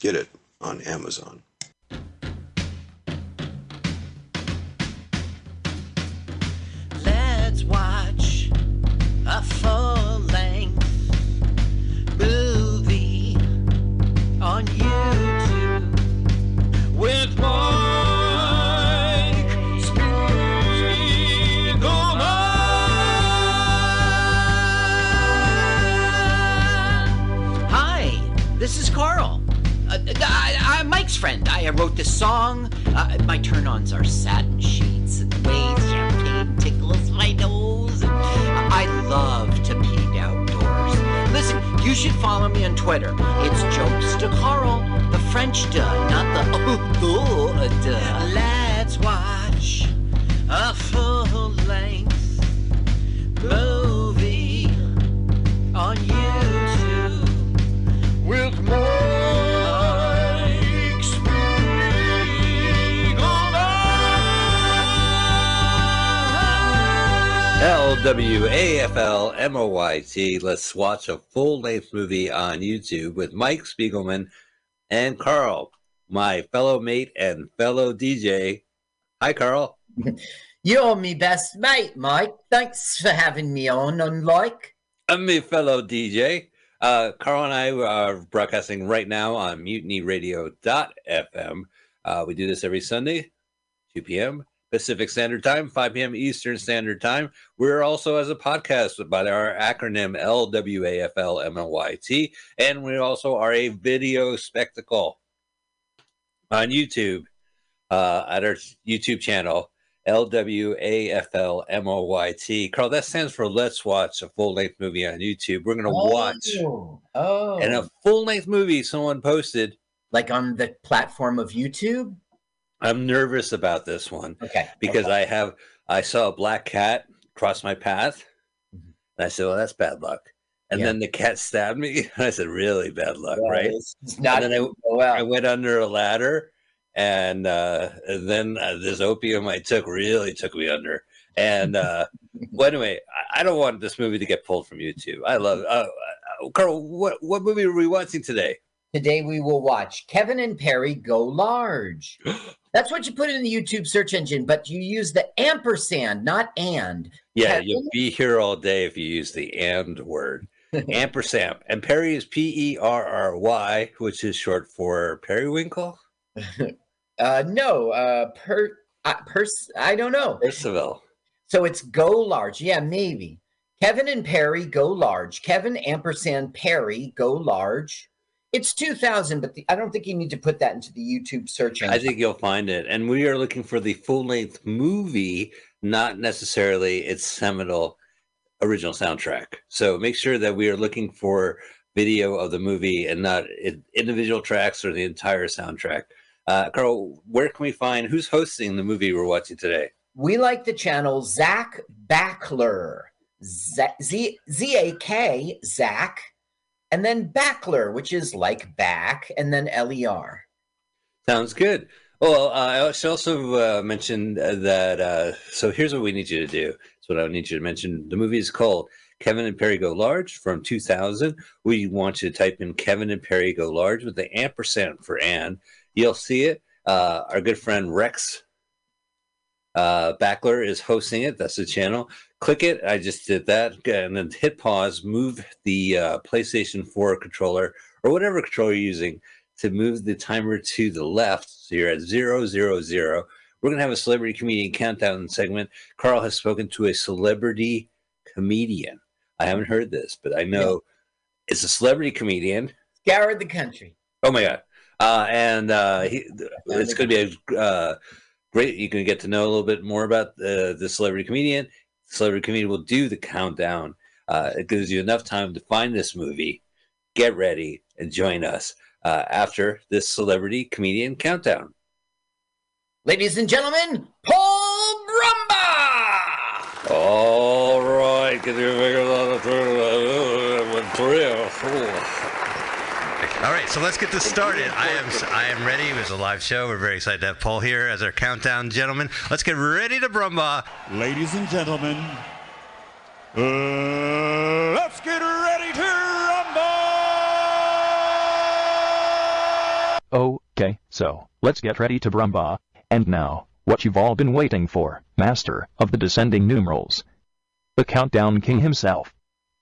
Get it on Amazon. I wrote this song. Uh, my turn ons are satin sheets and the way champagne tickles my nose. I love to pee outdoors. Listen, you should follow me on Twitter. It's Jokes to Carl, the French duh, not the oh, duh. Let's watch a full length LWAFL MOYT. Let's watch a full length movie on YouTube with Mike Spiegelman and Carl, my fellow mate and fellow DJ. Hi, Carl. You're me best mate, Mike. Thanks for having me on, unlike. I'm my fellow DJ. Uh, Carl and I are broadcasting right now on mutinyradio.fm. Uh, we do this every Sunday, 2 p.m. Pacific Standard Time, 5 p.m. Eastern Standard Time. We're also as a podcast by our acronym LWAFLMLYT, and we also are a video spectacle on YouTube uh, at our YouTube channel, LWAFLMOYT. Carl, that stands for Let's Watch a Full Length Movie on YouTube. We're going to watch Oh. and a full length movie someone posted. like on the platform of YouTube? I'm nervous about this one Okay. because okay. I have I saw a black cat cross my path, Mhm. and I said, "Well, that's bad luck." And Yeah. then the cat stabbed me, and I said, "Really bad luck, Yeah, right?" It's, not then I- well. I went under a ladder, and, uh, and then uh, this opium I took really took me under. And uh, well, anyway, I, I don't want this movie to get pulled from YouTube. I love it. Uh, uh, Carl, what what movie are we watching today? Today we will watch Kevin and Perry Go Large. That's what you put in the YouTube search engine, but you use the ampersand, not and. Yeah, Kevin? you'll be here all day if you use the and word. Ampersand. And Perry is P E R R Y, which is short for periwinkle. Uh, no, uh, per, uh, pers- I don't know. Percival. So it's Go Large. Yeah, maybe. Kevin and Perry Go Large. Kevin ampersand Perry Go Large. It's 2000, but the, I don't think you need to put that into the YouTube search engine. I think you'll find it. And we are looking for the full length movie, not necessarily its seminal original soundtrack. So make sure that we are looking for video of the movie and not individual tracks or the entire soundtrack. Uh, Carl, where can we find who's hosting the movie we're watching today? We like the channel Zach Backler. Z Z A K Zach, and then Backler, which is like back, and then L E R. Sounds good. Well, uh, I should also uh, mention uh, that. Uh, so here's what we need you to do. That's what I need you to mention. The movie is called Kevin and Perry Go Large from 2000. We want you to type in Kevin and Perry Go Large with the ampersand for and. You'll see it. Uh, our good friend Rex uh, Backler is hosting it. That's the channel. Click it. I just did that. And then hit pause. Move the uh, PlayStation 4 controller or whatever controller you're using to move the timer to the left. So you're at zero, zero, zero. We're going to have a celebrity comedian countdown segment. Carl has spoken to a celebrity comedian. I haven't heard this, but I know it's a celebrity comedian. Scoured the country. Oh my God. Uh, and uh, he, it's going to be a uh, great. You can get to know a little bit more about uh, the celebrity comedian. Celebrity comedian will do the countdown. Uh, it gives you enough time to find this movie, get ready, and join us uh, after this celebrity comedian countdown. Ladies and gentlemen, Paul Brumba! All right, can you make three or four? All right, so let's get this started. I am I am ready. It was a live show. We're very excited to have Paul here as our countdown gentleman. Let's get ready to brumba. Ladies and gentlemen, uh, let's get ready to rumble! Okay, so let's get ready to brumba. And now, what you've all been waiting for, master of the descending numerals, the countdown king himself.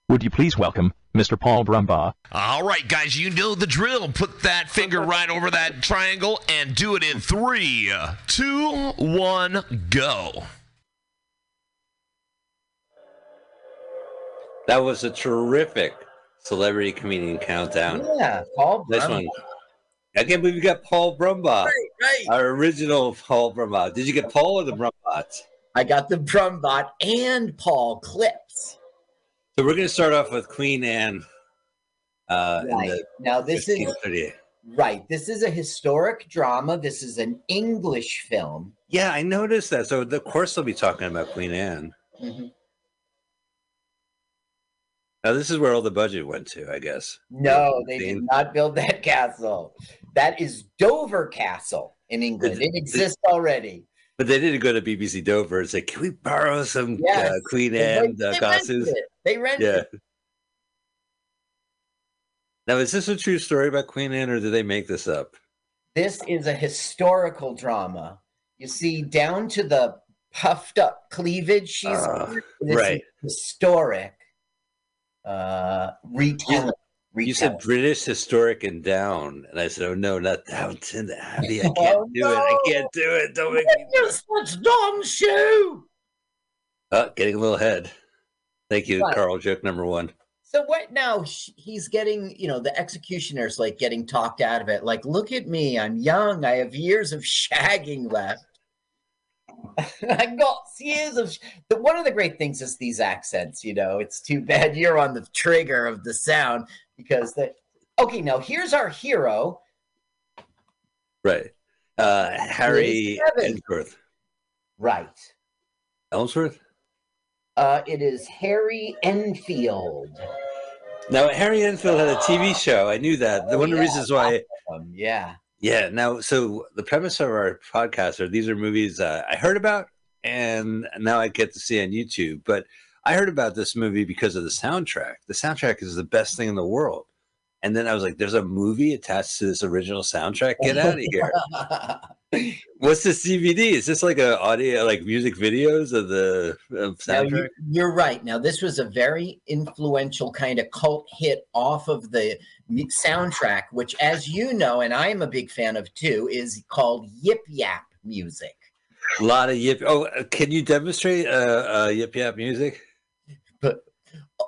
Would you please welcome Mr. Paul Brumbaugh? All right, guys, you know the drill. Put that finger right over that triangle and do it in three, two, one, go. That was a terrific celebrity comedian countdown. Yeah, Paul This one. I can't believe you got Paul Brumbaugh, Right, right. our original Paul Brumbaugh. Did you get Paul or the Brumbots? I got the Brumbot and Paul clips. So we're going to start off with Queen Anne. Uh, Right. Now this is right. This is a historic drama. This is an English film. Yeah, I noticed that. So of course they'll be talking about Queen Anne. Mhm. Now this is where all the budget went to, I guess. No, they did not build that castle. That is Dover Castle in England. It exists already. But they didn't go to BBC Dover and say, "Can we borrow some Yes. uh, Queen Anne uh, costumes?" it. They rented Yeah. it. Now, is this a true story about Queen Anne, or did they make this up? This is a historical drama. You see, down to the puffed up cleavage she's this right. is historic uh retelling. You said. British historic and down, and I said, "Oh no, not Downton Abbey! I can't Oh, do it! I can't do it! Don't make me." That's Don Shoe. Oh, getting a little ahead. Thank you, Right. Carl. Joke number one. So what now? He's getting, you know, the executioner's like getting talked out of it. Like, look at me, I'm young. I have years of shagging left. I got years of. sh- The, one of the great things is these accents. You know, it's too bad you're on the trigger of the sound because the. Okay, now here's our hero. Right. Uh, Harry. Ellsworth. Right. Ellsworth. Uh, it is Harry Enfield. Now, Harry Enfield had a TV show. I knew that. Oh, One of the yeah. reasons why. Yeah. Yeah. Now, so the premise of our podcast are these are movies uh, I heard about, and now I get to see on YouTube. But I heard about this movie because of the soundtrack. The soundtrack is the best thing in the world. And then I was like, "There's a movie attached to this original soundtrack. Get out of here! What's the DVD? Is this like a audio, like music videos of the of soundtrack?" you, you're right. Now, this was a very influential kind of cult hit off of the soundtrack, which, as you know, and I'm a big fan of too, is called Yip Yap music. A lot of yip. Oh, uh, can you demonstrate uh, uh, yip yap music? But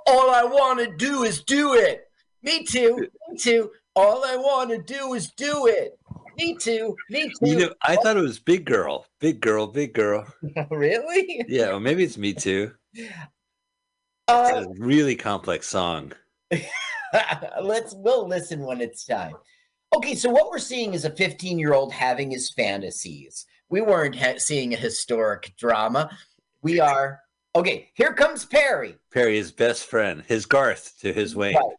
All I want to do is do it. Me too. Me too. All I want to do is do it. Me too. Me too. You know, I thought it was Big Girl, Big Girl, Big Girl. really? Yeah, well, maybe it's me too. Uh, It's a really complex song. Let's we'll listen when it's time. Okay, so what we're seeing is a 15 year old having his fantasies. We weren't ha- seeing a historic drama. We are okay. Here comes Perry. Perry, his best friend, his Garth to his Wayne. Right.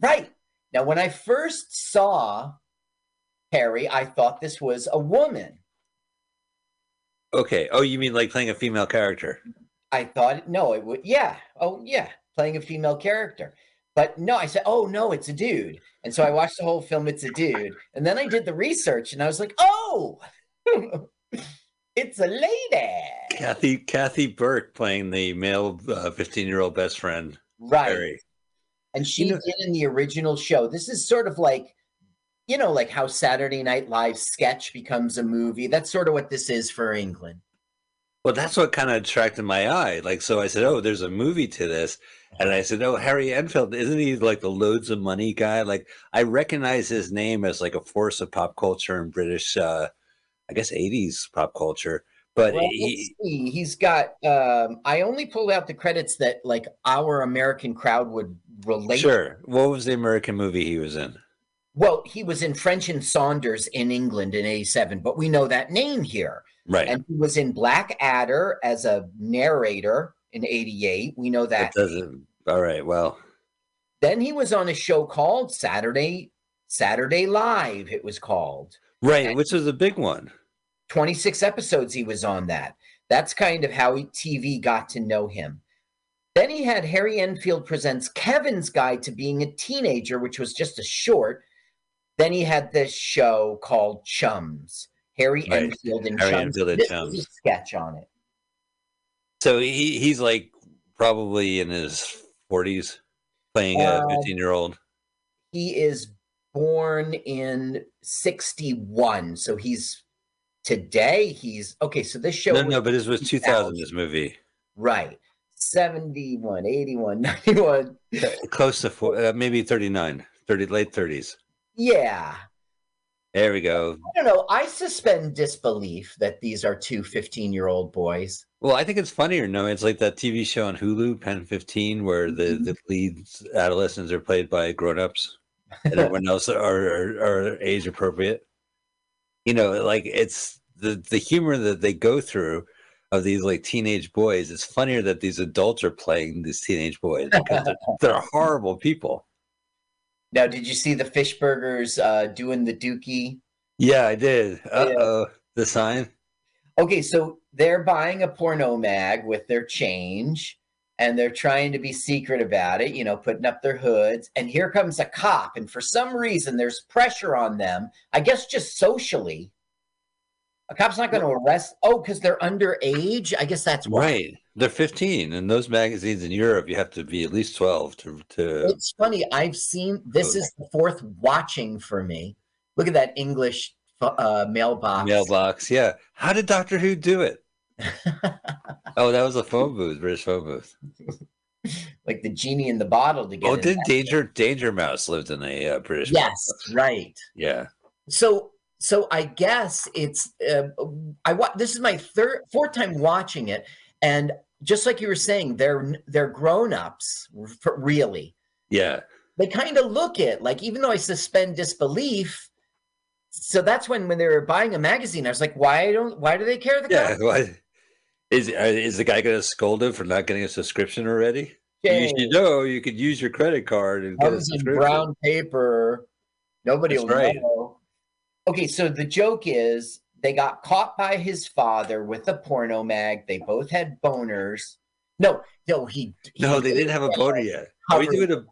Right now, when I first saw Perry, I thought this was a woman. Okay. Oh, you mean like playing a female character? I thought no, it would. Yeah. Oh, yeah, playing a female character. But no, I said, oh no, it's a dude. And so I watched the whole film. It's a dude. And then I did the research, and I was like, oh, it's a lady. Kathy Kathy Burke playing the male uh, fifteen-year-old best friend, Right. Perry. And she You know- did in the original show. This is sort of like, you know, like how Saturday Night Live sketch becomes a movie. That's sort of what this is for England. Well, that's what kind of attracted my eye. Like, so I said, "Oh, there's a movie to this," and I said, "Oh, Harry Enfield, isn't he like the loads of money guy?" Like, I recognize his name as like a force of pop culture in British, uh, I guess, '80s pop culture. But Well, he—he's got. Um, I only pulled out the credits that like our American crowd would relate. sure. What was the American movie he was in? Well, he was in French and Saunders in England in '87, but we know that name here. Right. And he was in Black Adder as a narrator in '88. We know that doesn't. All right. Well, Then he was on a show called Saturday Saturday Live. It was called. right, And- which was a big one. 26 episodes he was on that. That's kind of how he, TV got to know him. Then he had Harry Enfield presents Kevin's Guide to Being a Teenager, which was just a short. Then he had this show called Chums. Harry Right. Enfield and Harry Chums. Enfield and this Chums. a sketch on it. So he he's like probably in his forties, playing a Uh, fifteen year old. He is born in 61. So he's today he's okay. So this show No, no, but this was two thousand. This movie right. 71, 81, 91. close to four, uh, maybe 39, 30, late thirties. Yeah. There we go. I don't know. I suspend disbelief that these are two 15 year old boys. Well, I think it's funnier. No, it's like that TV show on Hulu, Pen Fifteen, where the Mm-hmm. the lead adolescents are played by grown ups, and everyone else are, are are age appropriate. You know, like it's the the humor that they go through of these like teenage boys. It's funnier that these adults are playing these teenage boys because they're, they're horrible people. Now, did you see the fish burgers uh, doing the dookie? Yeah, I did. Uh oh, the sign. Okay, so they're buying a porno mag with their change and they're trying to be secret about it, you know, putting up their hoods. And here comes a cop. And for some reason, there's pressure on them, I guess just socially. A cop's not going to arrest. Oh, because they're underage? I guess that's why. Right, they're fifteen, and those magazines in Europe, you have to be at least twelve to to. It's funny. I've seen this is the fourth watching for me. Look at that English uh, mailbox. mailbox. Yeah. How did Doctor Who do it? oh, that was a phone booth, British phone booth. like the genie in the bottle to get. Oh, did. Danger Danger Mouse lived in a uh, British? Yes, booth. right. Yeah. So, so I guess it's. Uh, I wa- This is my third, fourth time watching it, and just like you were saying, they're they're grown ups, really. Yeah. They kind of look it like, even though I suspend disbelief. So that's when when they were buying a magazine, I was like, why don't why do they care the Yeah. Why is uh, is the guy going to scold him for not getting a subscription already? You should know you could use your credit card and get a subscription. brown paper. Nobody That's will right. know. Okay, so the joke is they got caught by his father with a porno mag. They both had boners. No, no, he. he No, they didn't have a boner yet. Are we doing a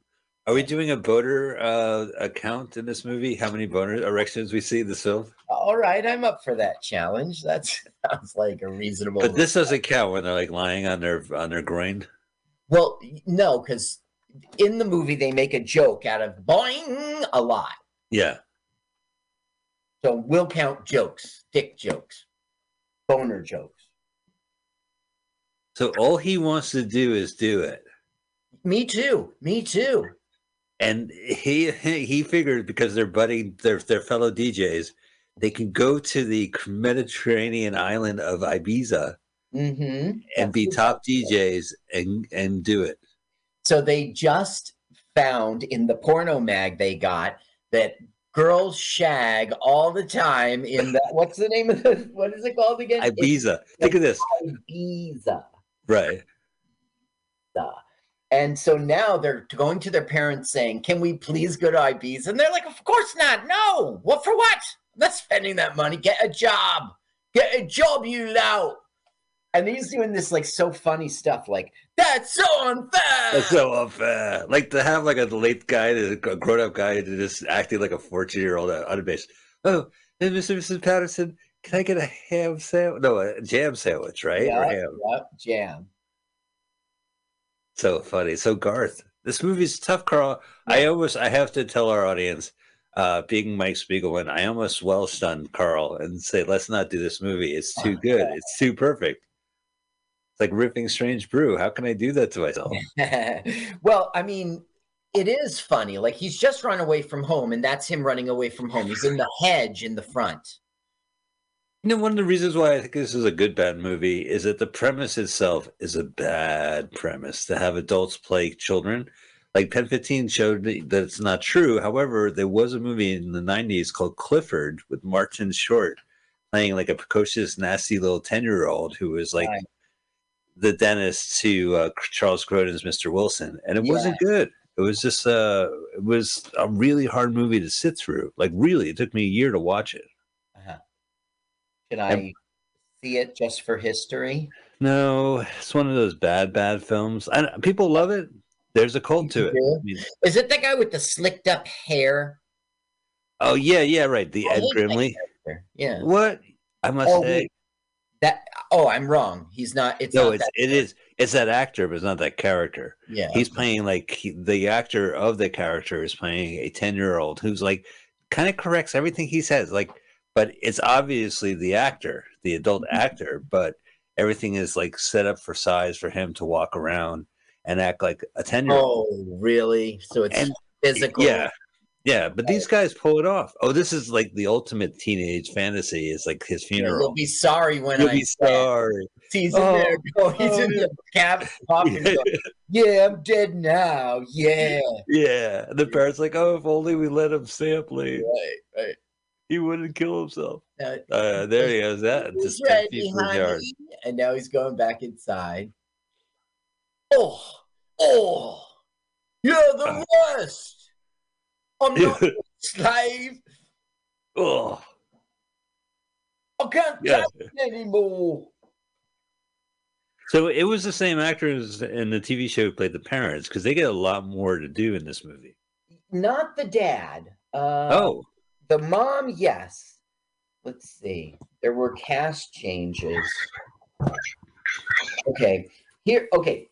Are we doing a boner uh, account in this movie? How many boner erections we see in this film? All right, I'm up for that challenge. That sounds like a reasonable. But this doesn't count when they're like lying on their on their groin. well, no, because in the movie they make a joke out of boing a lot. Yeah. So we'll count jokes, dick jokes, boner jokes. So all he wants to do is do it. Me too. Me too. and he he figured because they're buddy their their fellow DJs, they can go to the Mediterranean island of Ibiza Mm-hmm. and be top DJs and and do it. So they just found in the porno mag they got that girls shag all the time in that. what's the name of the what is it called again? Ibiza. Think of this, Ibiza. right? And so now they're going to their parents saying, Can we please go to Ibiza? And they're like, Of course not. No. What for what? I'm not spending that money. Get a job. Get a job, you lout. And he's doing this like so funny stuff, like, That's so unfair. That's so unfair. Like to have like a late guy, a grown up guy, to just acting like a fourteen year old on a base. Oh, hey, Mr. Mrs. Patterson, can I get a ham sandwich? No, a jam sandwich, right? Or Yeah, ham. Yep, jam. So funny. So Garth, this movie's tough, Carl. I almost I have to tell our audience, uh, being Mike Spiegelman, I almost well stunned Carl and say, let's not do this movie. It's too good. It's too perfect. Like ripping strange brew. How can I do that to myself? well, I mean, it is funny. Like he's just run away from home, and that's him running away from home. He's in the hedge in the front. You know, one of the reasons why I think this is a good bad movie is that the premise itself is a bad premise to have adults play children. Like Pen 15 showed that that it's not true. However, there was a movie in the 90s called Clifford with Martin Short playing like a precocious, nasty little 10 year old who was like Right. The dentist to uh, Charles Grodin's Mr. Wilson. And it wasn't good. It was just, uh, it was a really hard movie to sit through. Like, really, it took me a year to watch it. Uh-huh. Should I see it just for history? No, it's one of those bad, bad films. And people love it. There's a cult to it. Yeah. I mean, Is it the guy with the slicked up hair? Oh yeah, yeah, right. The I Ed Grimley. Yeah. What? I must Oh, say, wait. That. Oh, I'm wrong. He's not. It's no, not it's it is it's that actor, but it's not that character. Yeah. He's playing like he, the actor of the character is playing a ten year old who's like kind of corrects everything he says, like, but it's obviously the actor, the adult Mm-hmm. actor, but everything is like set up for size for him to walk around and act like a ten year old. Oh, really? So it's And- physical. Yeah. Yeah, but these guys pull it off. Oh, this is like the ultimate teenage fantasy. Is like his funeral. You'll be sorry when You'll I be sorry. He's in Oh, there. Going, he's in oh, the cab popping. going, yeah, I'm dead now. Yeah. Yeah. The parents like, oh, if only we let him sample. Right. Right. he wouldn't kill himself. Uh, Uh, there he goes. That just ready, feet from his yard. honey. And now he's going back inside. Oh, oh, you're the worst. I'm not a slave. Oh, I can't yeah. take it anymore. So it was the same actors in the TV show who played the parents because they get a lot more to do in this movie. Not the dad. Uh, oh, The mom, yes. Let's see. There were cast changes. Okay. Here, okay.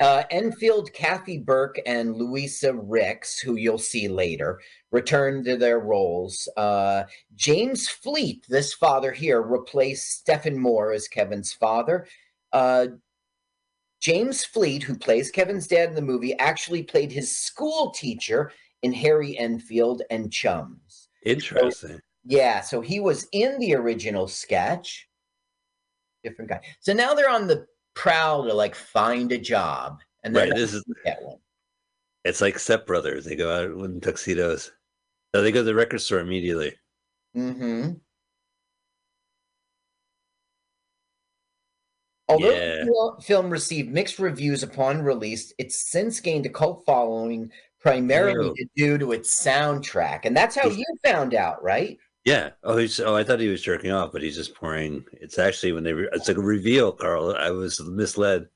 Uh, Enfield, Kathy Burke, and Louisa Rix, who you'll see later, returned to their roles. Uh, James Fleet, this father here, replaced Stephen Moore as Kevin's father. Uh, James Fleet, who plays Kevin's dad in the movie, actually played his school teacher in Harry Enfield and Chums. interesting. Yeah, so he was in the original sketch. Different guy. So now they're on the prowl to like find a job, and then Right, this is- get one. It's like Step Brothers. They go out in tuxedos. So they go to the record store immediately. Mm-hmm. Although Yeah. the film received mixed reviews upon release, it's since gained a cult following primarily Oh. due to its soundtrack, and that's how you found out, right? Yeah. Oh, he's. Oh, I thought he was jerking off, but he's just pouring. It's actually when they. Re- it's like a reveal, Carl. I was misled.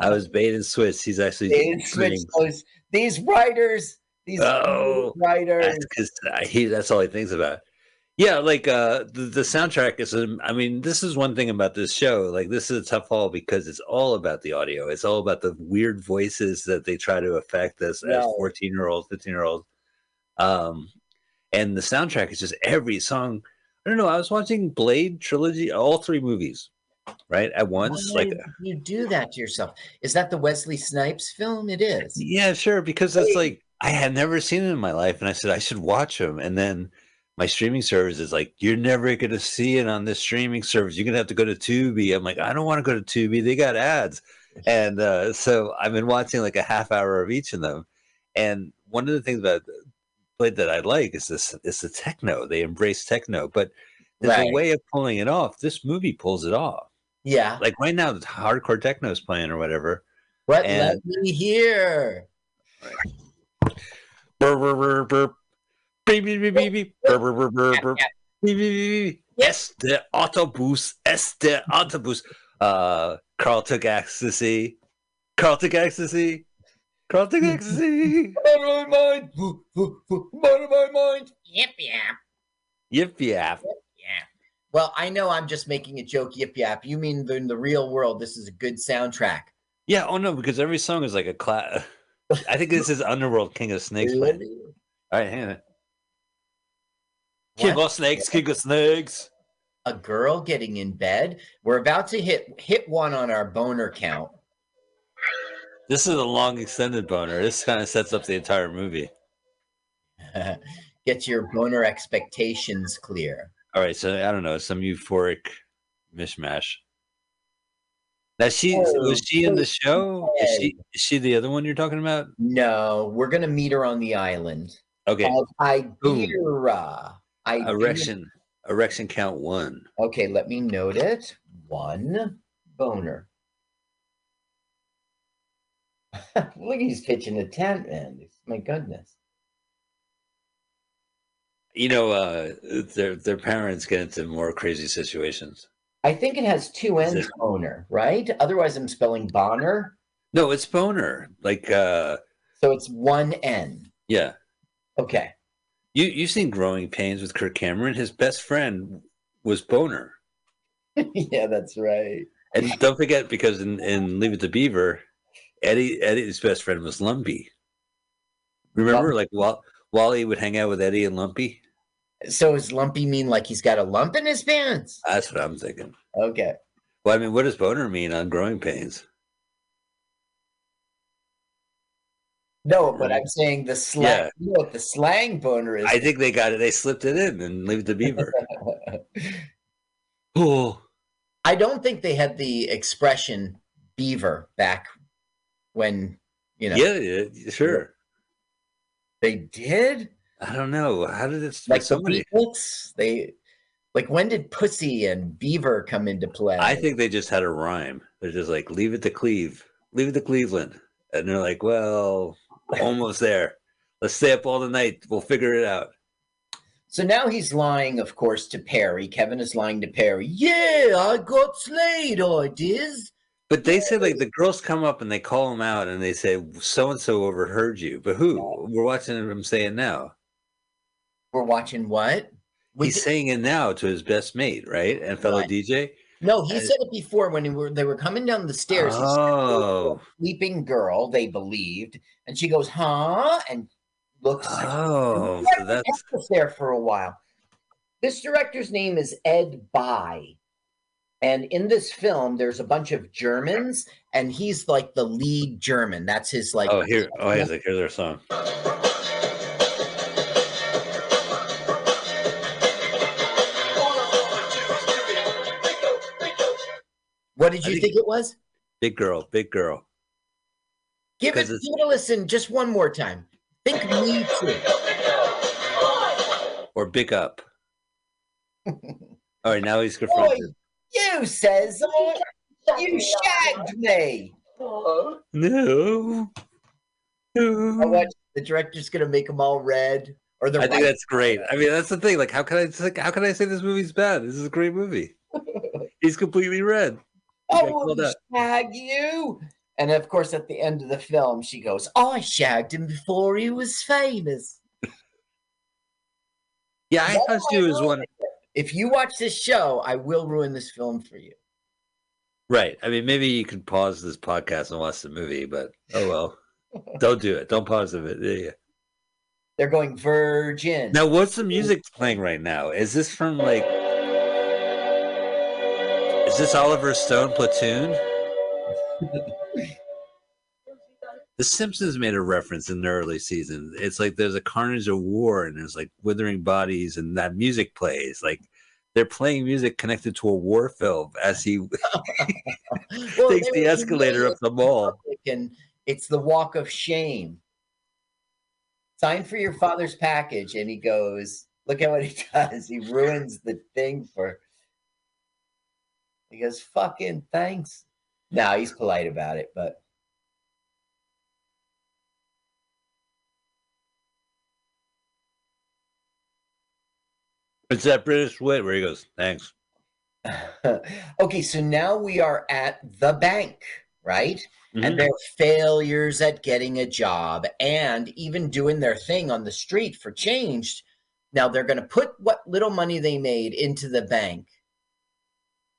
I was bait and switch. He's actually. They switched pouring. those these writers, these Oh, writers. That's because he. That's all he thinks about. Yeah, like uh, the the soundtrack is. um, I mean, this is one thing about this show. Like, this is a tough haul because it's all about the audio. It's all about the weird voices that they try to affect as as fourteen year olds, fifteen year olds. Um, and the soundtrack is just every song. I don't know. I was watching Blade trilogy, all three movies, right at once. Why Like, you do that to yourself. Is that the Wesley Snipes film? It is. Yeah, sure. Because that's like I had never seen it in my life, and I said I should watch them. And then my streaming service is like, "You're never going to see it on this streaming service. You're going to have to go to Tubi." I'm like, "I don't want to go to Tubi. They got ads." And uh, so I've been watching like a half hour of each of them. And one of the things about that I like is this: is the techno. They embrace techno, but there's Right. a way of pulling it off. This movie pulls it off. Yeah. Like right now, the hardcore techno is playing or whatever. What and- let me hear? Burr, burr, burr, burr. Beep, beep, beep, beep, beep. Burr, burr, burr, burr, burr. Beep, beep, beep, beep. Es der Autobus, es der Autobus. Uh, Carl took ecstasy. Carl took ecstasy. Carl took ecstasy. Out of my mind. Out of my mind. Yip yap. Yip yap. Yeah. Well, I know I'm just making a joke, yip yap. You mean in the real world, this is a good soundtrack. Yeah, oh no, because every song is like a class. I think this is Underworld King of Snakes. playing. All right, hang on. King What? of Snakes, King of Snakes. A girl getting in bed. We're about to hit hit one on our boner count. This is a long extended boner. This kind of sets up the entire movie. Get your boner expectations clear. All right, so I don't know, some euphoric mishmash. Now she Oh, was she in the show? Is she is she the other one you're talking about? No, we're gonna meet her on the island Okay, of Idira. Idira. erection erection count one. Okay, let me note it. One boner. Look, he's pitching a tent, man. My goodness. You know, uh, their their parents get into more crazy situations. I think it has two ends, boner, right? Otherwise, I'm spelling Bonner. No, it's boner. Like, uh, So it's one N. yeah, Okay. You you've seen Growing Pains with Kirk Cameron. His best friend was Boner. yeah, that's right. And don't forget, because in, in Leave It to Beaver, Eddie Eddie's best friend was Lumpy. Remember, like Wal- Wally would hang out with Eddie and Lumpy. So does lumpy mean like he's got a lump in his pants? That's what I'm thinking. Okay. Well, I mean, what does Boner mean on Growing Pains? No, but I'm saying the slang. Yeah. You know what the slang boner is? I think they got it. They slipped it in and Leave the Beaver. oh, I don't think they had the expression beaver back when you know yeah, yeah, sure. they did. I don't know. How did it? Like so the many. Beatles, they like when did pussy and beaver come into play? I think they just had a rhyme. They're just like, leave it to Cleve, leave it to Cleveland. And they're like, well, almost there. Let's stay up all the night. We'll figure it out. So now he's lying, of course, to Perry. Kevin is lying to Perry. Yeah, I got slayed, I did. But they say like the girls come up and they call him out and they say, so and so overheard you. But who? We're watching him say it now. We're watching what? We He's did- saying it now to his best mate, right? And fellow Right. DJ. no, he I- said it before when they were they were coming down the stairs. He said, Oh, sleeping girl, they believed, and she goes, "Huh?" and looks. oh, so that's there for a while. This director's name is Ed Bye. And in this film, there's a bunch of Germans, and he's like the lead German. That's his like. oh here. Oh, here's here's their song. What did you think- think it was? Big girl, big girl. Give it, give it a listen just one more time. Think me too. or big up. All right, now he's confronted. You says oh, you shagged me. No, Oh, no. what? The director's gonna make them all red, or the I think that's great. I mean, that's the thing. Like, how can I like, how can I say this movie's bad? This is a great movie. He's completely red. I Yeah, call shag you. And of course, at the end of the film, she goes, I shagged him before he was famous. Yeah, I thought she was one. If you watch this show, I will ruin this film for you. Right. I mean, maybe you can pause this podcast and watch the movie, but oh well. Don't do it. Don't pause it. Yeah, yeah. They're going virgin. Now, what's the music playing right now? Is this from like? Is this Oliver Stone platoon? the Simpsons made a reference in the early season. It's like there's a carnage of war and there's like withering bodies and that music plays. Like they're playing music connected to a war film as he Well, takes the escalator up the mall. And it's the walk of shame. Sign for your father's package. And he goes, Look at what he does. He ruins the thing for. He goes, Fucking thanks. No, he's polite about it, but. It's that British wit where he goes, "Thanks." okay, so now we are at the bank, right? Mhm. And they're failures at getting a job and even doing their thing on the street for change. Now they're going to put what little money they made into the bank.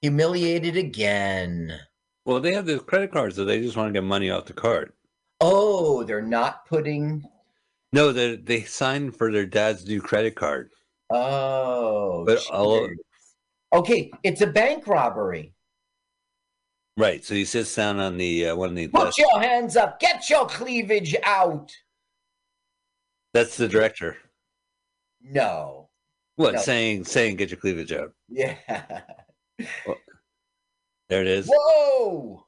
Humiliated again. Well, they have the credit cards, so they just want to get money off the card. Oh, they're not putting. No, they they signed for their dad's new credit card. Oh, But all- okay, it's a bank robbery. Right. So he sits down on the uh, one of the Put your hands up. Get your cleavage out. That's the director. No. What No. saying? Saying, get your cleavage out. Yeah. There it is. Whoa!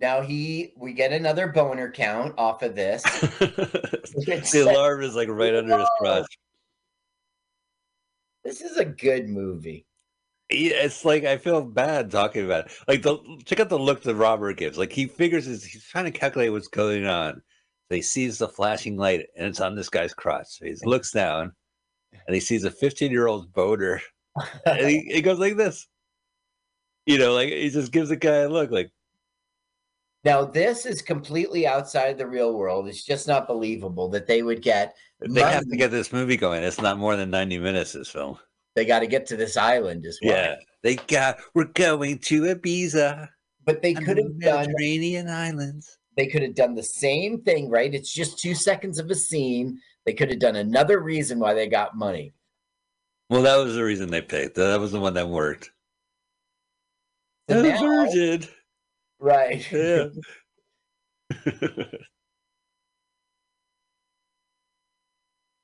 Now he, we get another boner count off of this. the alarm is like right under his crotch. This is a good movie. Yeah, It's like I feel bad talking about it. Like the check out the look that Robert gives. Like he figures his, he's trying to calculate what's going on. So he sees the flashing light and it's on this guy's crotch. So he looks down and he sees a 15 year old boater and he, he goes like this. You know, like he just gives the guy a look like, Now, this is completely outside the real world. It's just not believable that they would get. They have to get this movie going. It's not more than 90 minutes, this film. They got to get to this island as well. Yeah. They got, we're going to Ibiza. But they could have done. Mediterranean islands. They could have done the same thing, right? It's just two seconds of a scene. They could have done another reason why they got money. Well, that was the reason they picked. That was the one that worked. So The now- virgin. Right. Yeah.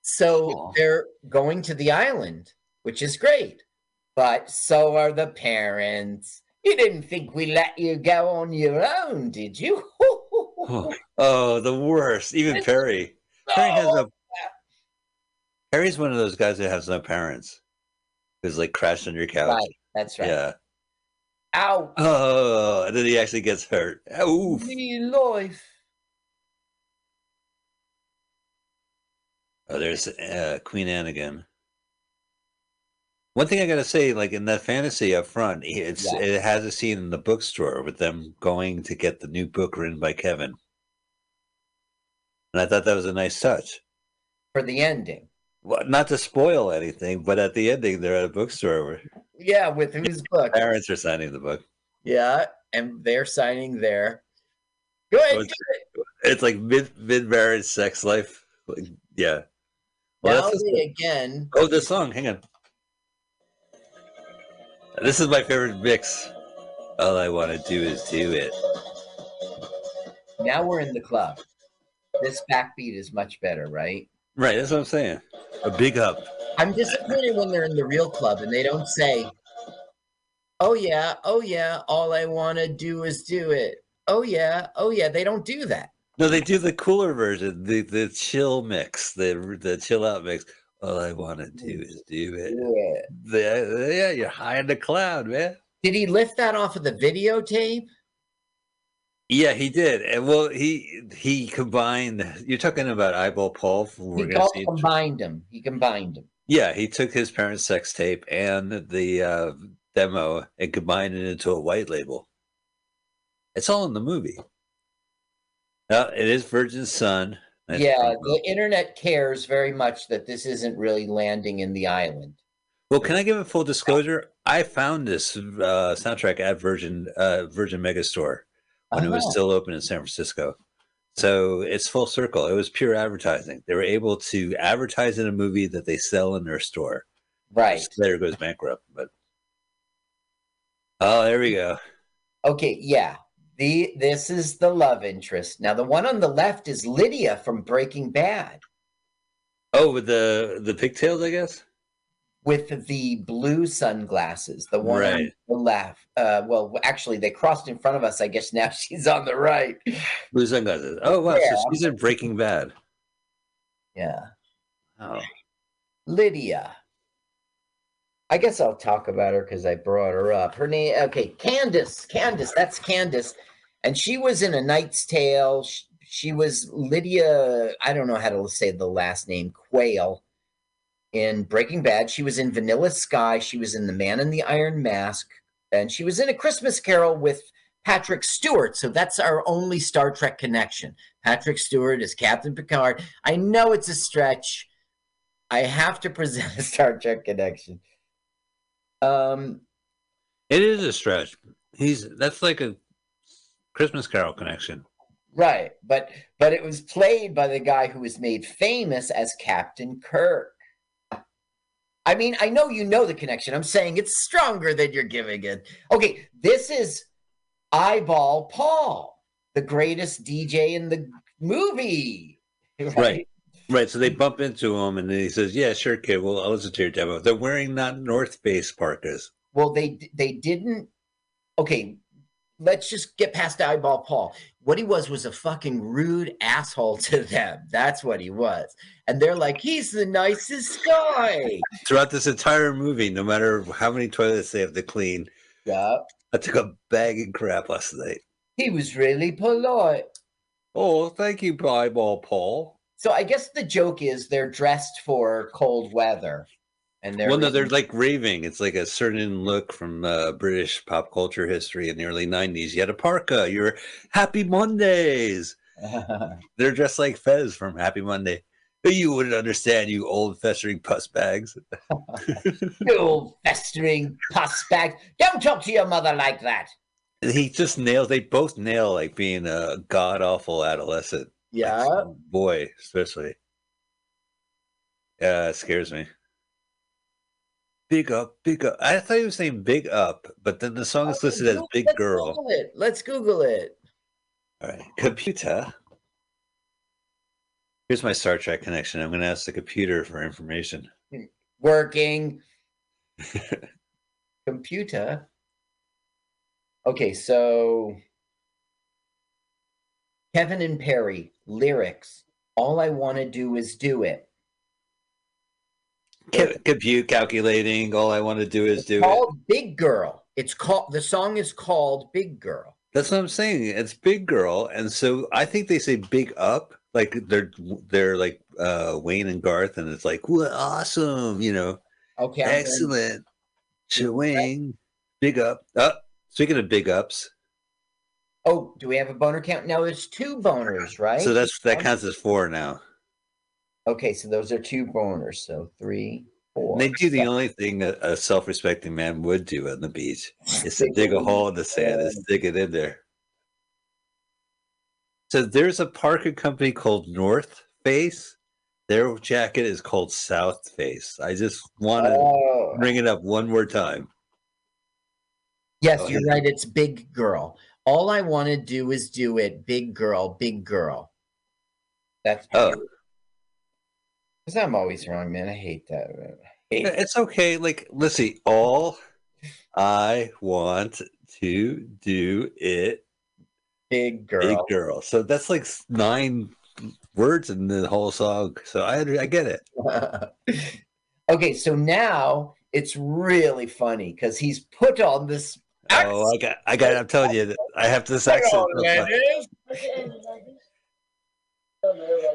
So Aw. they're going to the island, which is great. But so are the parents. You didn't think we let you go on your own, did you? oh, oh, the worst. Even Perry. Perry has No. a. Perry's one of those guys that has no parents. Who's like crashed on your couch. Right, that's right. Yeah. Ow, Oh, and then he actually gets hurt. Oof. me life. Oh, there's uh, Queen Anne again. One thing I gotta say, like in that fantasy up front, it's Yeah. it has a scene in the bookstore with them going to get the new book written by Kevin, and I thought that was a nice touch. For the ending. Well, not to spoil anything, but at the ending, they're at a bookstore where Yeah, with whose book? parents are signing the book. Yeah, and they're signing there. Go ahead. It's, it's like mid mid marriage sex life. Like, yeah. Well, now that's the- again. Oh, this song. Hang on. This is my favorite mix. All I want to do is do it. Now we're in the club. This backbeat is much better, right? Right, that's what I'm saying. A big up. I'm disappointed when they're in the real club and they don't say, "Oh yeah, oh yeah, all I want to do is do it." Oh yeah, oh yeah, they don't do that. No, they do the cooler version, the the chill mix, the the chill out mix. All I want to do is do it. Yeah. The, yeah, you're high in the cloud, man. Did he lift that off of the videotape? Yeah, he did. And well, he he combined. You're talking about Eyeball Paul. From He we're gonna called, see. combined them. He combined them. Yeah, he took his parents' sex tape and the uh, demo and combined it into a white label. It's all in the movie. It is Virgin Sun. That's yeah, the internet cares very much that this isn't really landing in the island. Well, can I give a full disclosure? I found this uh, soundtrack at Virgin uh, Virgin Megastore when it was Uh-huh. still open in San Francisco. So it's full circle. It was pure advertising. They were able to advertise in a movie that they sell in their store. Right. Later goes bankrupt, but oh, there we go. Okay, yeah. The this is the love interest. Now the one on the left is Lydia from Breaking Bad Oh, with the the pigtails, I guess. With the blue sunglasses. The one on Right. the left. Uh, well, actually, they crossed in front of us. I guess now she's on the right. Blue sunglasses. Oh wow, Yeah. so she's in Breaking Bad. Yeah, Oh, Lydia. I guess I'll talk about her because I brought her up. Her name, okay, Candace. Candace, that's Candace, and she was in A Knight's Tale. She, she was Lydia. I don't know how to say the last name. Quayle in Breaking Bad. She was in Vanilla Sky. She was in The Man in the Iron Mask, and she was in A Christmas Carol with Patrick Stewart. So that's our only Star Trek connection. Patrick Stewart is Captain Picard. I know it's a stretch. I have to present a Star Trek connection. Um, it is a stretch. He's that's like a Christmas Carol connection. right, but but it was played by the guy who was made famous as Captain Kirk. I mean, I know you know the connection. I'm saying it's stronger than you're giving it. Okay, this is Eyeball Paul, the greatest DJ in the movie. Right. Right. So they bump into him and he says, Yeah, sure, kid. Well, I'll listen to your demo. They're wearing not North Face parkas. Well, they they didn't. Okay, let's just get past Eyeball Paul. What he was was a fucking rude asshole to them. That's what he was, and they're like, he's the nicest guy. Throughout this entire movie, no matter how many toilets they have to clean, Yeah, I took a bag of crap last night. he was really polite. Oh, thank you, Eyeball Paul. So I guess the joke is they're dressed for cold weather, and they're well, no, they're like raving. It's like a certain look from uh, British pop culture history in the early '90s. You had a parka. You're Happy Mondays. They're dressed like Bez from Happy Monday. You wouldn't understand, you old festering puss bags. you old festering puss bag. Don't talk to your mother like that. He just nails. They both nail like being a god awful adolescent. Yeah. boy, especially. Yeah, it scares me. Big up, big up. I thought he was saying big up, but then the song is listed as big Let's girl. Google it. Let's Google it. All right, computer. Here's my Star Trek connection. I'm going to ask the computer for information. Working. Computer. Okay, so Kevin and Perry lyrics. All I want to do is do it. Co- compute, calculating. All I want to do is It's do it. called Big Girl. It's called the song is called Big Girl. That's what I'm saying. It's big girl, and so I think they say big up, like they're they're like uh Wayne and Garth, and it's like what awesome, you know, Okay. Excellent, showing, big up. Uh, speaking of big ups, Oh, do we have a boner count? No, it's two boners, right? so that's that counts as four now. okay. So those are two boners. So three, four. And they do the only thing that a self-respecting man would do on the beach is to dig a hole in the sand and stick it in there. So there's a parka company called North Face. Their jacket is called South Face. I just want to Oh. bring it up one more time. Yes, Go you're ahead. right. It's big girl. All I want to do is do it. Big girl, big girl. That's Oh. because I'm always wrong, man. I hate that. man. I hate It's okay. Like, let's see. All I want to do it, big girl. big girl. So that's like nine words in the whole song. So I I get it. okay, so now it's really funny because he's put on this. Oh, I got, I got. I'm telling you, that I have this accent.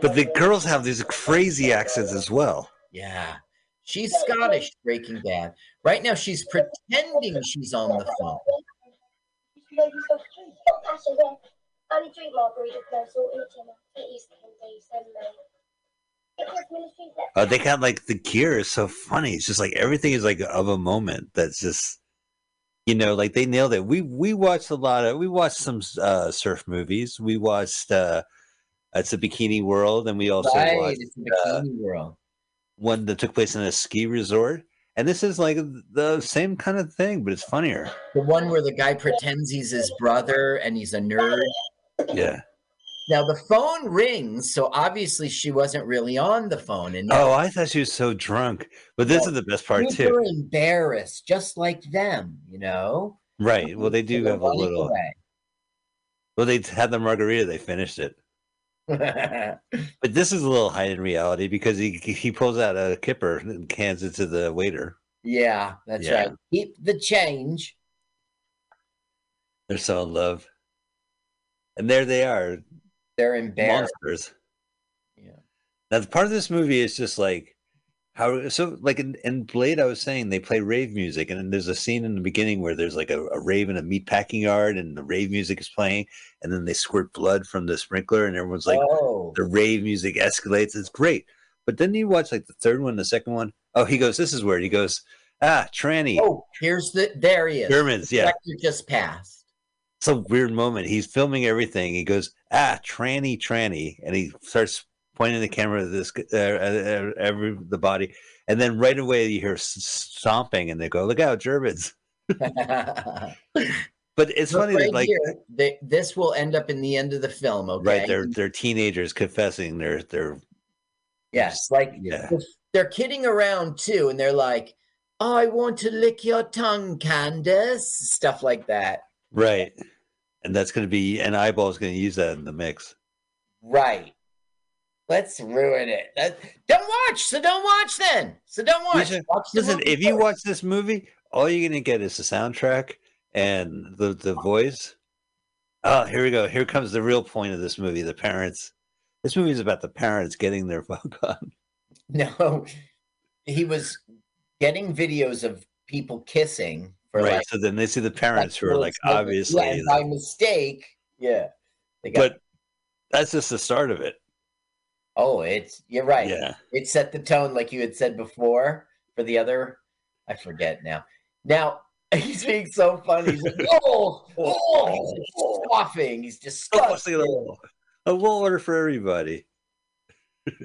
But the girls have these crazy accents as well. Yeah, she's Scottish. Breaking Bad. Right now, she's pretending she's on the phone. Only drink margaritas, no salt in it, Gemma. It is candy, send me. It was ministry Uh, they got like the gear is so funny. It's just like everything is like of a moment. That's just, you know, like they nailed it. We we watched a lot of. We watched some uh, surf movies. We watched. uh It's a Bikini World, and we also right, watched it's the uh, world. one that took place in a ski resort. And this is like the same kind of thing, but it's funnier. The one where the guy pretends he's his brother and he's a nerd. Yeah. Now the phone rings, so obviously she wasn't really on the phone, and Oh, I thought she was so drunk. But this is the best part too. embarrassed, just like them, you know. Right. Well, they do have a little. Well, they had the margarita. They finished it. But this is a little high in reality because he he pulls out a kipper and hands it to the waiter. yeah, that's Yeah. right. Keep the change. They're so in love, and there they are, They're embarrassed. monsters. Yeah. Now, the part of this movie is just like how so like in, in Blade, I was saying they play rave music, and then there's a scene in the beginning where there's like a, a rave in a meat packing yard, and the rave music is playing, and then they squirt blood from the sprinkler, and everyone's like, oh, the rave music escalates. It's great. But then you watch like the third one, the second one. Oh, he goes, this is where he goes, ah, tranny. oh, here's the there he is. Germans, yeah. Just passed. It's a weird moment. He's filming everything. He goes, ah, tranny, tranny. And he starts pointing the camera at this, uh, uh, every, the body. And then right away you hear stomping and they go, look out, Germans. But it's Look funny right that like, here, they, this will end up in the end of the film. Okay, right, they're, they're teenagers confessing they're, they're, yes, like yeah. they're kidding around too, and they're like, "I want to lick your tongue, Candace," stuff like that. Right. And that's going to be, and Eyeball is going to use that in the mix. Right. Let's ruin it. That, don't watch. So don't watch then. So don't watch. should- watch Listen, if you watch this movie, all you're gonna get is the soundtrack and the the voice. Oh, here we go. Here comes the real point of this movie: the parents. This movie is about the parents getting their fuck on. no, he was getting videos of people kissing for right. like, so then they see the parents who are like snippets. obviously, yeah, and by mistake, yeah. They got, but that's just the start of it. oh, it's you're right. Yeah. It set the tone, like you had said before, for the other. I forget now. Now he's being so funny. He's like, oh, oh, oh, he's oh, oh. scoffing. He's Oh, disgusting. look at A wall order for everybody.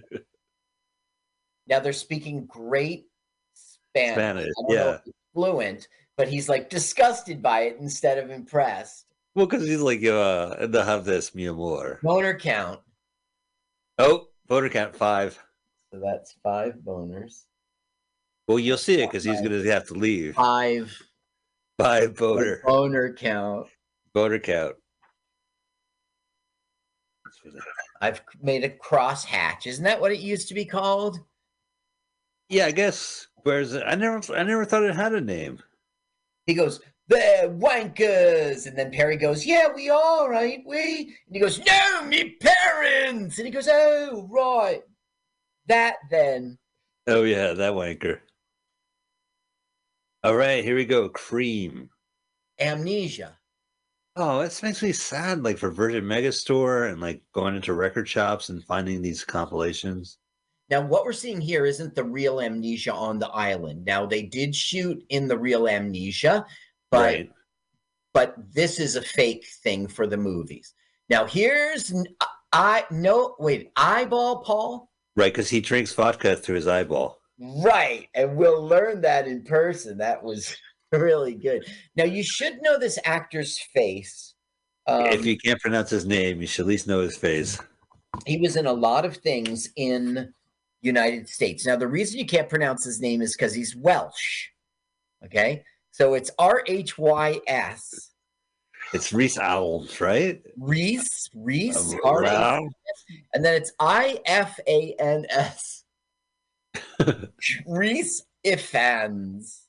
Now they're speaking great Spanish. Spanish, I don't know yeah. if fluent, but he's like disgusted by it instead of impressed. Well, because he's like, uh, they'll have this, mi amor. Boner count. Oh, voter count five. So that's five boners. Well, you'll see it because he's going to have to leave. Five Five voter. boner count. Voter count. I've made a cross hatch. Isn't that what it used to be called? Yeah, I guess. Where's it? I never, I never thought it had a name. He goes, they're wankers. And then Perry goes, yeah, we are, ain't we? And he goes, no, me parents. And he goes, oh, right. That then. Oh yeah, that wanker. All right, here we go. Cream. Amnesia. Oh, this makes me sad. Like for Virgin Megastore and like going into record shops and finding these compilations. Now, what we're seeing here isn't the real amnesia on the island. Now, they did shoot in the real amnesia, but right. but this is a fake thing for the movies. Now, here's I no wait eyeball Paul. Right, because he drinks vodka through his eyeball. Right, and we'll learn that in person. That was really good. Now, you should know this actor's face. Um, if you can't pronounce his name, you should at least know his face. he was in a lot of things in United States. Now, the reason you can't pronounce his name is because he's Welsh. Okay, so it's R H Y S. It's Reese Owls, right? Reese, Reese, Uh, R H, and then it's I F A N S. Rhys Ifans.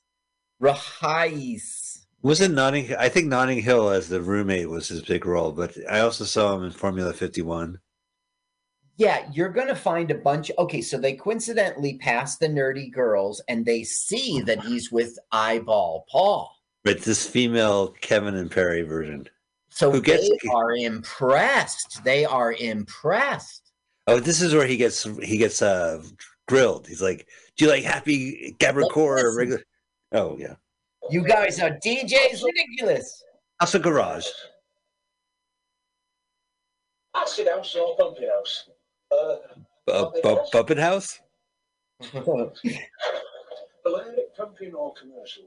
Rahais. Wasn't Notting? I think Notting Hill as the roommate was his big role, but I also saw him in Formula Fifty One. Yeah, you're going to find a bunch. Okay, so they coincidentally pass the nerdy girls and they see that he's with Eyeball Paul. But this female Kevin and Perry version. So Who gets- they are impressed. They are impressed. Oh, this is where he gets he gets uh grilled. He's like, "Do you like Happy Gabricore or regular?" Oh yeah, You guys are DJs ridiculous. House of Garage. Acid house or pumping house? Uh, Uh, bu- Puppet House. Balearic pumping or commercial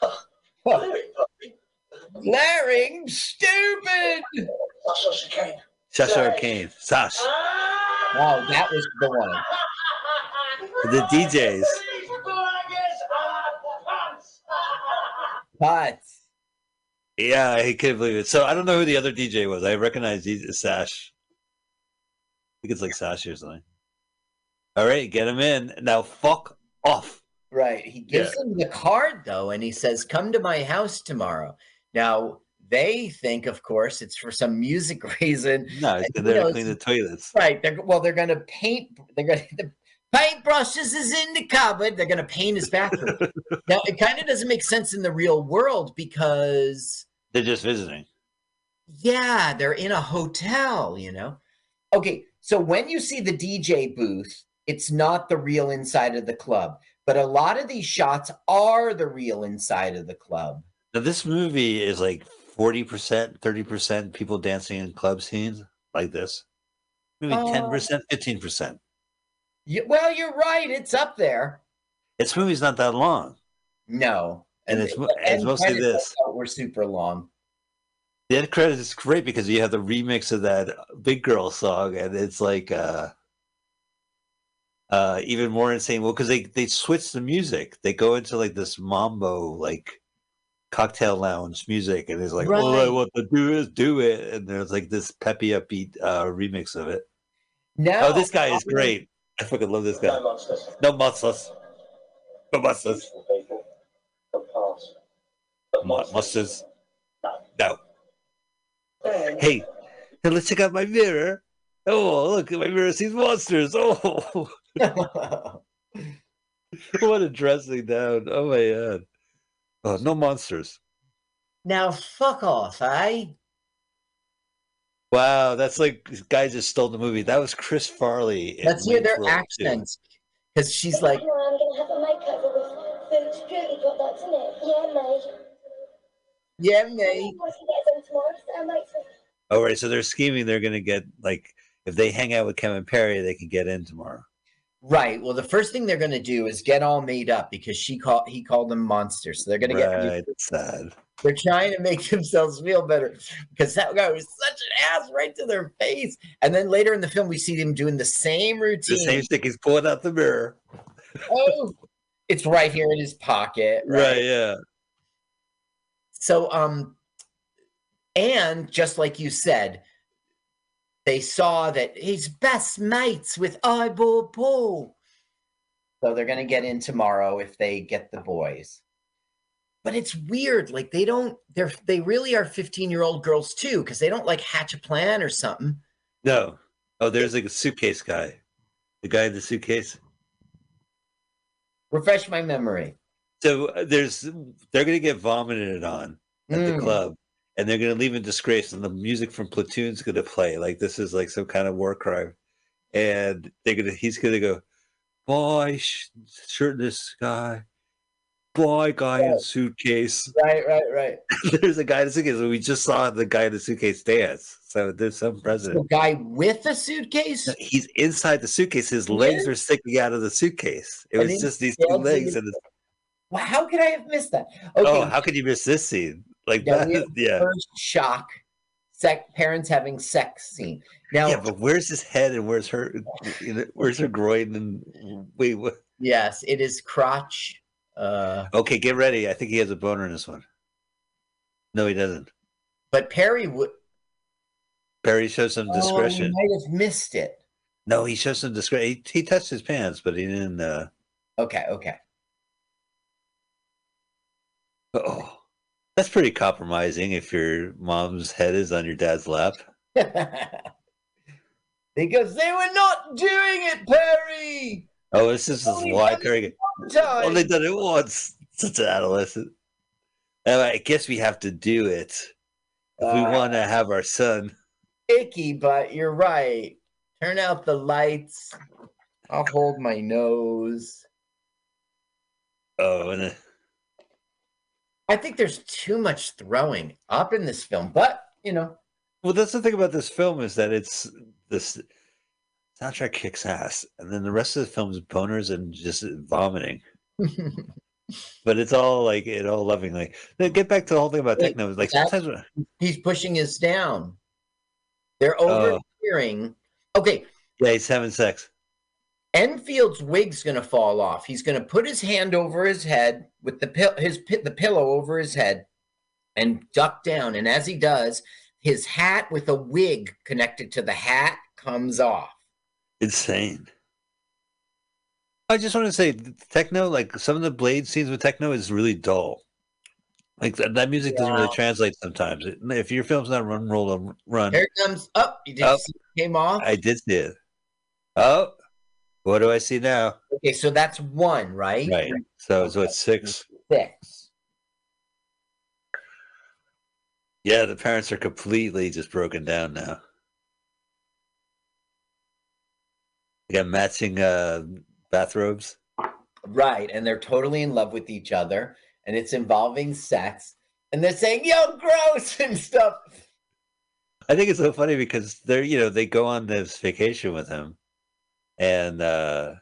pumping? Balearic pumping? Blaring, stupid. That's what she came. Sash Arcane. Sash. Wow, that was the one. The DJs. But Yeah, I can't believe it. So I don't know who the other DJ was. I recognize DJ Sash. I think it's like Sasha or something. All right, get him in. Now fuck off. right, he gives him the card though, and he says, "Come to my house tomorrow." Now they think, of course, it's for some music reason. No, he's And there who to knows? clean the toilets. Right. They're well, they're gonna paint they're gonna the paintbrushes is in the cupboard. They're gonna paint his bathroom. now it kind of doesn't make sense in the real world because They're just visiting. yeah, they're in a hotel, you know. Okay, so when you see the DJ booth, it's not the real inside of the club. But a lot of these shots are the real inside of the club. Now this movie is like forty percent, thirty percent people dancing in club scenes like this. Maybe Uh, ten percent, fifteen percent. Yeah, well, you're right. It's up there. This movie's not that long. No. And it's mo- the it's mostly this. We're super long. The end credits is great because you have the remix of that Big Girl song, and it's like uh, uh, even more insane. Well, because they they switch the music, they go into like this mambo like cocktail lounge music, and it's like all I want to do is do it, and there's like this peppy upbeat uh, remix of it. No. Oh, this guy is great. I fucking love this No guy. monsters. No monsters. No monsters. no people can pass. But Mo- Monsters. No. No. Then, Hey, hey, let's check out my mirror. Oh, look, at my mirror sees monsters. Oh, what a dressing down. Oh my god. Oh, no monsters. Now fuck off, eh? Wow, that's like guys just stole the movie. That was Chris Farley. in Let's hear their World, accents. Because she's like, Tomorrow I'm gonna have a makeover with Boots Beauty products, isn't it? Yeah, me. yeah, Me. Mate. Once he gets them tomorrow, so Oh, right. So they're scheming. They're going to get like if they hang out with Kevin Perry, they can get in tomorrow. Right. Well, the first thing they're going to do is get all made up because she called he called them monsters. So they're going to Right. get It's sad. they're trying to make themselves feel better because that guy was such an ass right to their face. And then later in the film, we see them doing the same routine. The same thing. He's pulling out the mirror. oh, it's right here in his pocket. Right. yeah. So, um, and just like you said, they saw that he's best mates with Eyeball Paul. So they're going to get in tomorrow if they get the boys. But it's weird. Like they don't, they're, they really are 15 year old girls too, because they don't like hatch a plan or something. No. Oh, there's like a suitcase guy. The guy in the suitcase. Refresh my memory. So uh, there's they're going to get vomited on at the Mm. club, and they're going to leave in disgrace. And the music from Platoon's going to play. Like this is like some kind of war crime, and they're gonna he's going to go, boy, sh- shirtless guy, boy, guy in suitcase. Right, right, right. there's a guy in a suitcase. We just saw the guy in the suitcase dance. So there's some president The guy with a suitcase? He's inside the suitcase. His legs are sticking out of the suitcase. It And was just these two legs. And how could I have missed that? Okay, oh, how could you miss this scene? Like Yeah, that? Yeah. first shock. Sec- parents having sex scene. Now, Yeah, but where's his head and where's her? Where's her groin? And wait, what? yes, it is crotch. Uh, Okay, get ready. I think he has a boner in this one. No, he doesn't. but Perry would. Perry shows some Oh, discretion. you might have missed it. No, he shows some discretion. He, he touched his pants, but he didn't. uh Okay, okay. Oh, that's pretty compromising. If your mom's head is on your dad's lap. because they were not doing it, Perry. Oh, this is Only why Perry. Only done it once. Such an adolescent. And I guess we have to do it if we Ah. want to have our son. icky, but you're right. Turn out the lights. I'll hold my nose. Oh, and uh, I think there's too much throwing up in this film, but you know, well, that's the thing about this film is that it's this soundtrack kicks ass, and then the rest of the film is boners and just vomiting. But it's all like it all lovingly. Then get back to the whole thing about Wait, techno. Like sometimes, when- he's pushing us down. They're Oh. overhearing. Okay, yeah, he's having sex. Enfield's wig's gonna fall off. He's gonna put his hand over his head with the pill his the pillow over his head and duck down. And as he does, his hat with a wig connected to the hat comes off. Insane. I just want to say, techno, like some of the blade scenes with techno is really dull. Like th- that music doesn't really translate sometimes. If your film's not run, roll, run. Here it comes up. You did Oh. it came off. I did see it. Oh, what do I see now? okay, so that's one, right? Right. So, so it's six. Six. Yeah, the parents are completely just broken down now. They got matching uh, bathrobes. Right. And they're totally in love with each other. And it's involving sex. And they're saying, yo, gross and stuff. I think it's so funny because they're, you know, they go on this vacation with him, and uh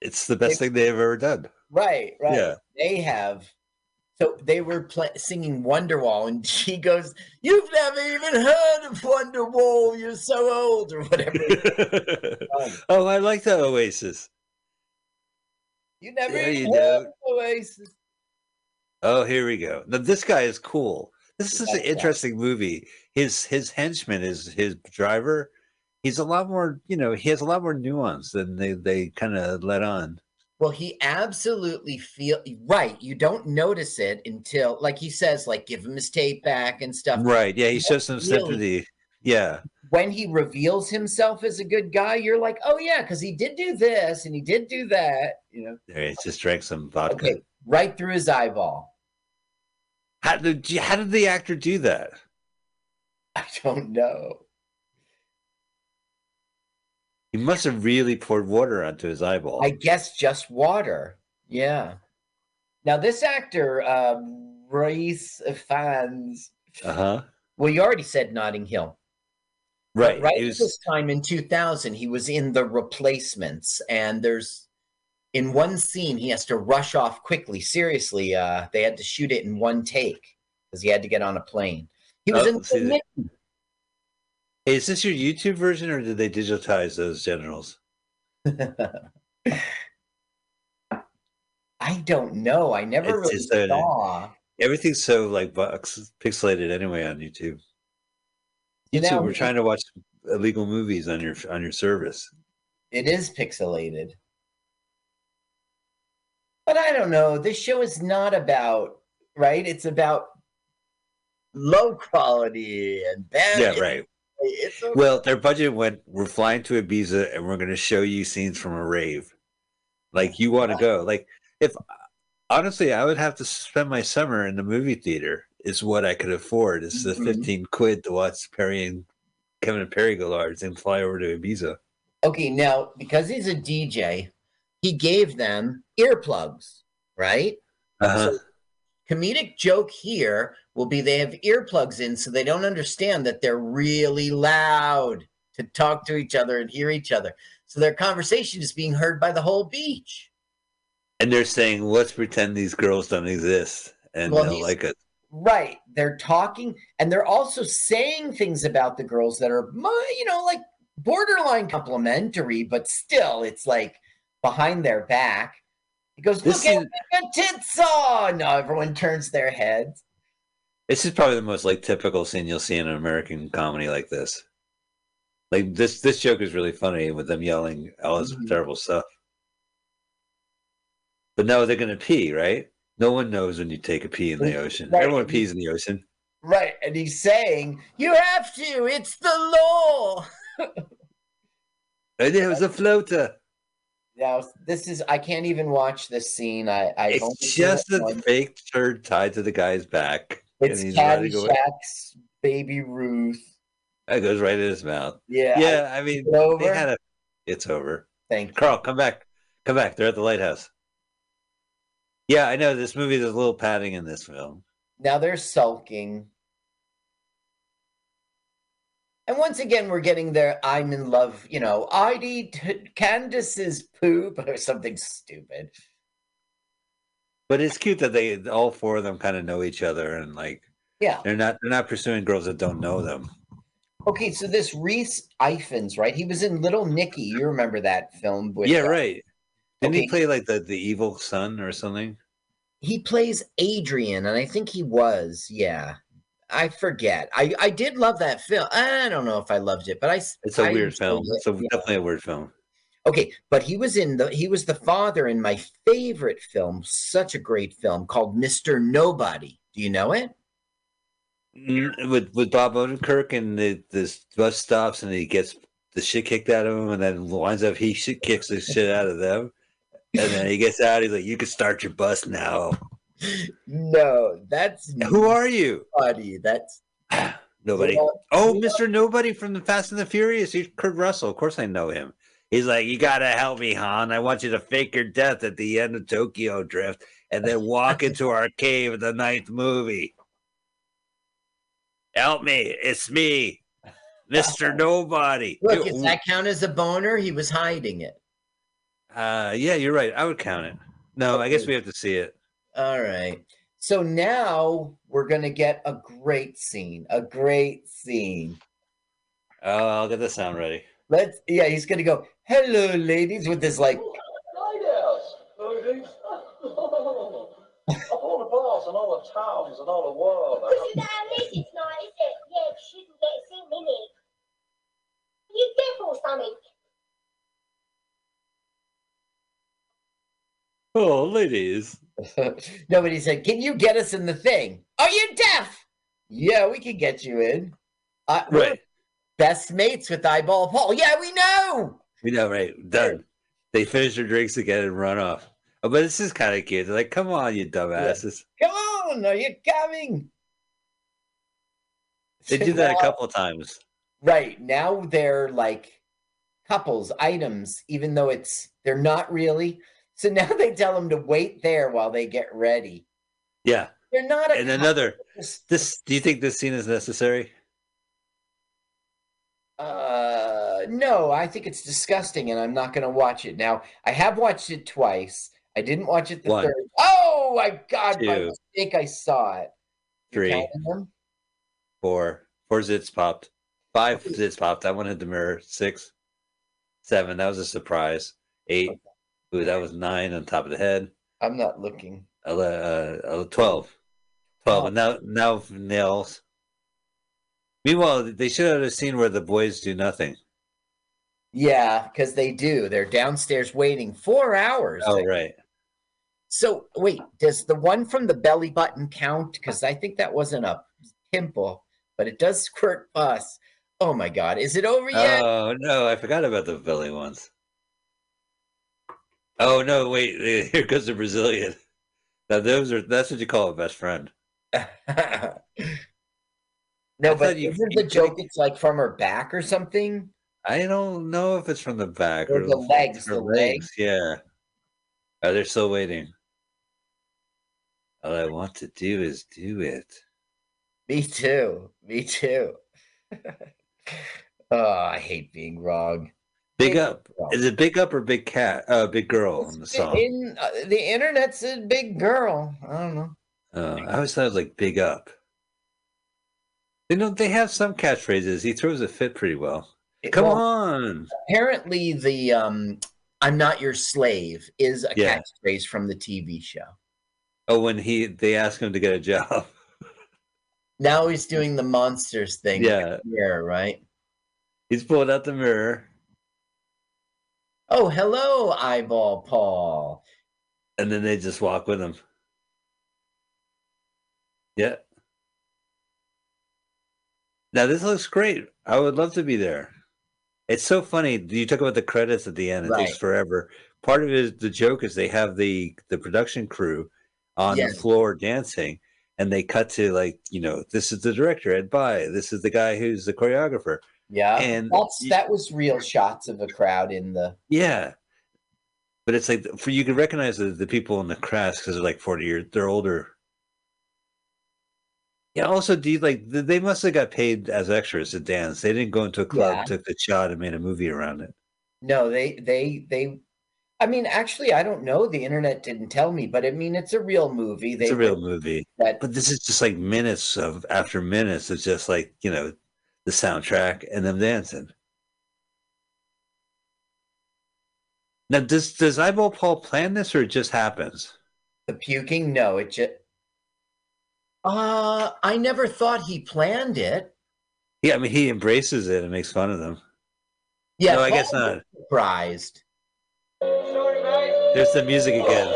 it's the best They- thing they've ever done. Right, right. Yeah. They have. So they were pla singing Wonderwall, and she goes, "You've never even heard of Wonderwall. You're so old, or whatever." Oh, I like the Oasis. you never Yeah, even you heard of Oasis. Oh, here we go. Now this guy is cool. This is such an interesting movie. His his henchman is his driver. He's a lot more, you know, he has a lot more nuance than they they kind of let on. Well, he absolutely feel right. You don't notice it until, like he says, like give him his tape back and stuff. Right? Yeah, he shows some sympathy. Yeah. when he reveals himself as a good guy, you're like, oh yeah, because he did do this and he did do that. You know, There, he just drank some vodka. okay, right through his eyeball. How did how did the actor do that? I don't know. He must have really poured water onto his eyeball. I guess just water. Yeah. Now this actor, um, Rhys Ifans. Uh huh. Well, you already said Notting Hill. But Right. Right was, this time in 2000, he was in the replacements, and there's in one scene he has to rush off quickly. Seriously, uh, they had to shoot it in one take because he had to get on a plane. He was Oh, in the Hey, is this your YouTube version or did they digitize those generals? I don't know. I never It's really a- saw. Everything's so like box pixelated anyway on YouTube. You YouTube, know, we're trying to watch illegal movies on your on your service. It is pixelated. But I don't know. This show is not about, right? It's about low quality and bad. Yeah, right. Okay. Well, their budget went. We're flying to Ibiza, and we're going to show you scenes from a rave. Like you want to go. Like if honestly, I would have to spend my summer in the movie theater. Is what I could afford. It's the Mhm. fifteen quid to watch Perry and Kevin and Perry Go Large and fly over to Ibiza. Okay, now because he's a DJ, he gave them earplugs, right? Uh-huh. So comedic joke here will be they have earplugs in so they don't understand that they're really loud to talk to each other and hear each other. So their conversation is being heard by the whole beach. And they're saying, let's pretend these girls don't exist, and Well, they'll like it. Right. They're talking and they're also saying things about the girls that are, you know, like borderline complimentary, but still, it's like behind their back. He goes, This Look at is- the tits on. No, everyone turns their heads. This is probably the most like typical scene you'll see in an American comedy like this. Like this, this joke is really funny with them yelling all this Mhm. terrible stuff. But no, they're gonna pee, right? No one knows when you take a pee in the ocean. Right. Everyone pees in the ocean. Right. And he's saying, You have to. It's the law. And it was a floater. Now, this is, I can't even watch this scene. I, I It's just a fake turd tied to the guy's back. It's. Caddyshack's Baby Ruth. That goes right in his mouth. Yeah. Yeah, I mean, they had a. It's over. thank you. Carl, come back. Come back. They're at the lighthouse. Yeah, I know this movie. There's a little padding in this film. Now they're sulking. And once again, we're getting their I'm in love, you know, I'd eat Candace's poop or something stupid. But it's cute that they all four of them kind of know each other and like Yeah. they're not they're not pursuing girls that don't know them. Okay, so this Rhys Ifans, right? He was in Little Nicky. You remember that film? With, yeah, right. Didn't okay. he play like the, the evil son or something? He plays Adrian, and I think he was. Yeah. I forget. I, I did love that film. I don't know if I loved it, but I. It's a I weird film. it. It's a, Yeah. definitely a weird film. Okay, but he was in the he was the father in my favorite film, such a great film called Mr. Nobody. Do you know it? Mm, With with Bob Odenkirk and the this bus stops and he gets the shit kicked out of him and then winds up he shit kicks the shit out of them. And then he gets out, he's like, You can start your bus now. No, that's Who are you? nobody. That's Nobody. Oh. Mr. Nobody from the Fast and the Furious. He's Kurt Russell. Of course I know him. He's like, You gotta help me, Han. I want you to fake your death at the end of Tokyo Drift and then walk into our cave in the ninth movie. Help me. It's me. Mr. Nobody. look. Does that count as a boner? He was hiding it. Uh yeah, you're right. I would count it. No, I guess we have to see it. All right. So now we're gonna get a great scene. A great scene. Oh, I'll get the sound ready. Let's. Yeah, he's gonna go. Hello, ladies, with this like. Lighthouse, ladies. of all the bars and all the towns and all the world. Because it's our message night, is it? Yeah, you shouldn't get seen, innit? You deaf or something? Oh, ladies. Nobody said, "Can you get us in the thing?" Are you deaf? Yeah, we can get you in. Uh, I, we're- Right. best mates with Eyeball Paul. Yeah, we know. We know, right? Done. They finish their drinks again and run off. Oh, but this is kind of cute. They're like, "Come on, you dumbasses!" Come on, are you coming? They do that a couple times. Right now, they're like couples, items, even though it's they're not really. So now they tell them to wait there while they get ready. Yeah, They're not. A and couple, another. This. Do you think this scene is necessary? Uh, no, I think it's disgusting, and I'm not going to watch it. Now, I have watched it twice. I didn't watch it the One. third. Oh my god! By Two. mistake, I saw it. Three, four, four zits popped. Five zits popped. That one hit the mirror. Six, seven. That was a surprise. Eight. Ooh, that was nine on top of the head. I'm not looking. Uh, uh, 12. 12. And now, now nails. Meanwhile, they should have a scene where the boys do nothing. Yeah, because they do. They're downstairs waiting four hours. Oh, right. So wait, does the one from the belly button count? Because I think that wasn't a pimple, but it does squirt pus. Oh my god, is it over yet? Oh, no. I forgot about the belly ones. Oh, no. Wait. Here goes the Brazilian. Now, those are, that's what you call a best friend. no, but you- isn't the joke it's like from her back or something? I don't know if it's from the back Or the legs, the legs. Yeah. Oh, they're still waiting. All I want to do is do it. Me too. Me too. oh, I hate being wrong. Big up. Is it big up or big cat? Uh, big girl on the song. In uh, the internet's a big girl. I don't know. Uh, I always thought it was like big up. You know, they have some catchphrases. He throws a fit pretty well. Come Well, on. Apparently, the um, "I'm not your slave" is a Yeah. catchphrase from the TV show. Oh, when he they ask him to get a job. Now he's doing the monsters thing. Yeah. Yeah. Right. He's pulling out the mirror, Oh, hello, eyeball Paul. and then they just walk with him. Yeah. Now this looks great. I would love to be there. It's so funny. You talk about the credits at the end. It takes forever. Part of it is the joke is they have the the production crew on Yes. the floor dancing, and they cut to like you know this is the director Ed Bye. This is the guy who's the choreographer. Yeah, And that's that was real shots of a crowd in the. Yeah. But it's like for you can recognize the, the people in the crowd because they're like 40 years, they're older. Yeah, also, do you like they must have got paid as extras to dance. They didn't go into a club, Yeah. took the shot, and made a movie around it. No, they they they. I mean, actually, I don't know. The internet didn't tell me, but I mean, it's a real movie. They It's a real movie. That But this is just like minutes of after minutes. It's just like, you know, the soundtrack and them dancing. Now, does does Eyeball Paul plan this or it just happens? the puking. No, it just. Uh, I never thought he planned it. Yeah, I mean, he embraces it and makes fun of them. Yeah, No, I guess not. Surprised. There's the music again.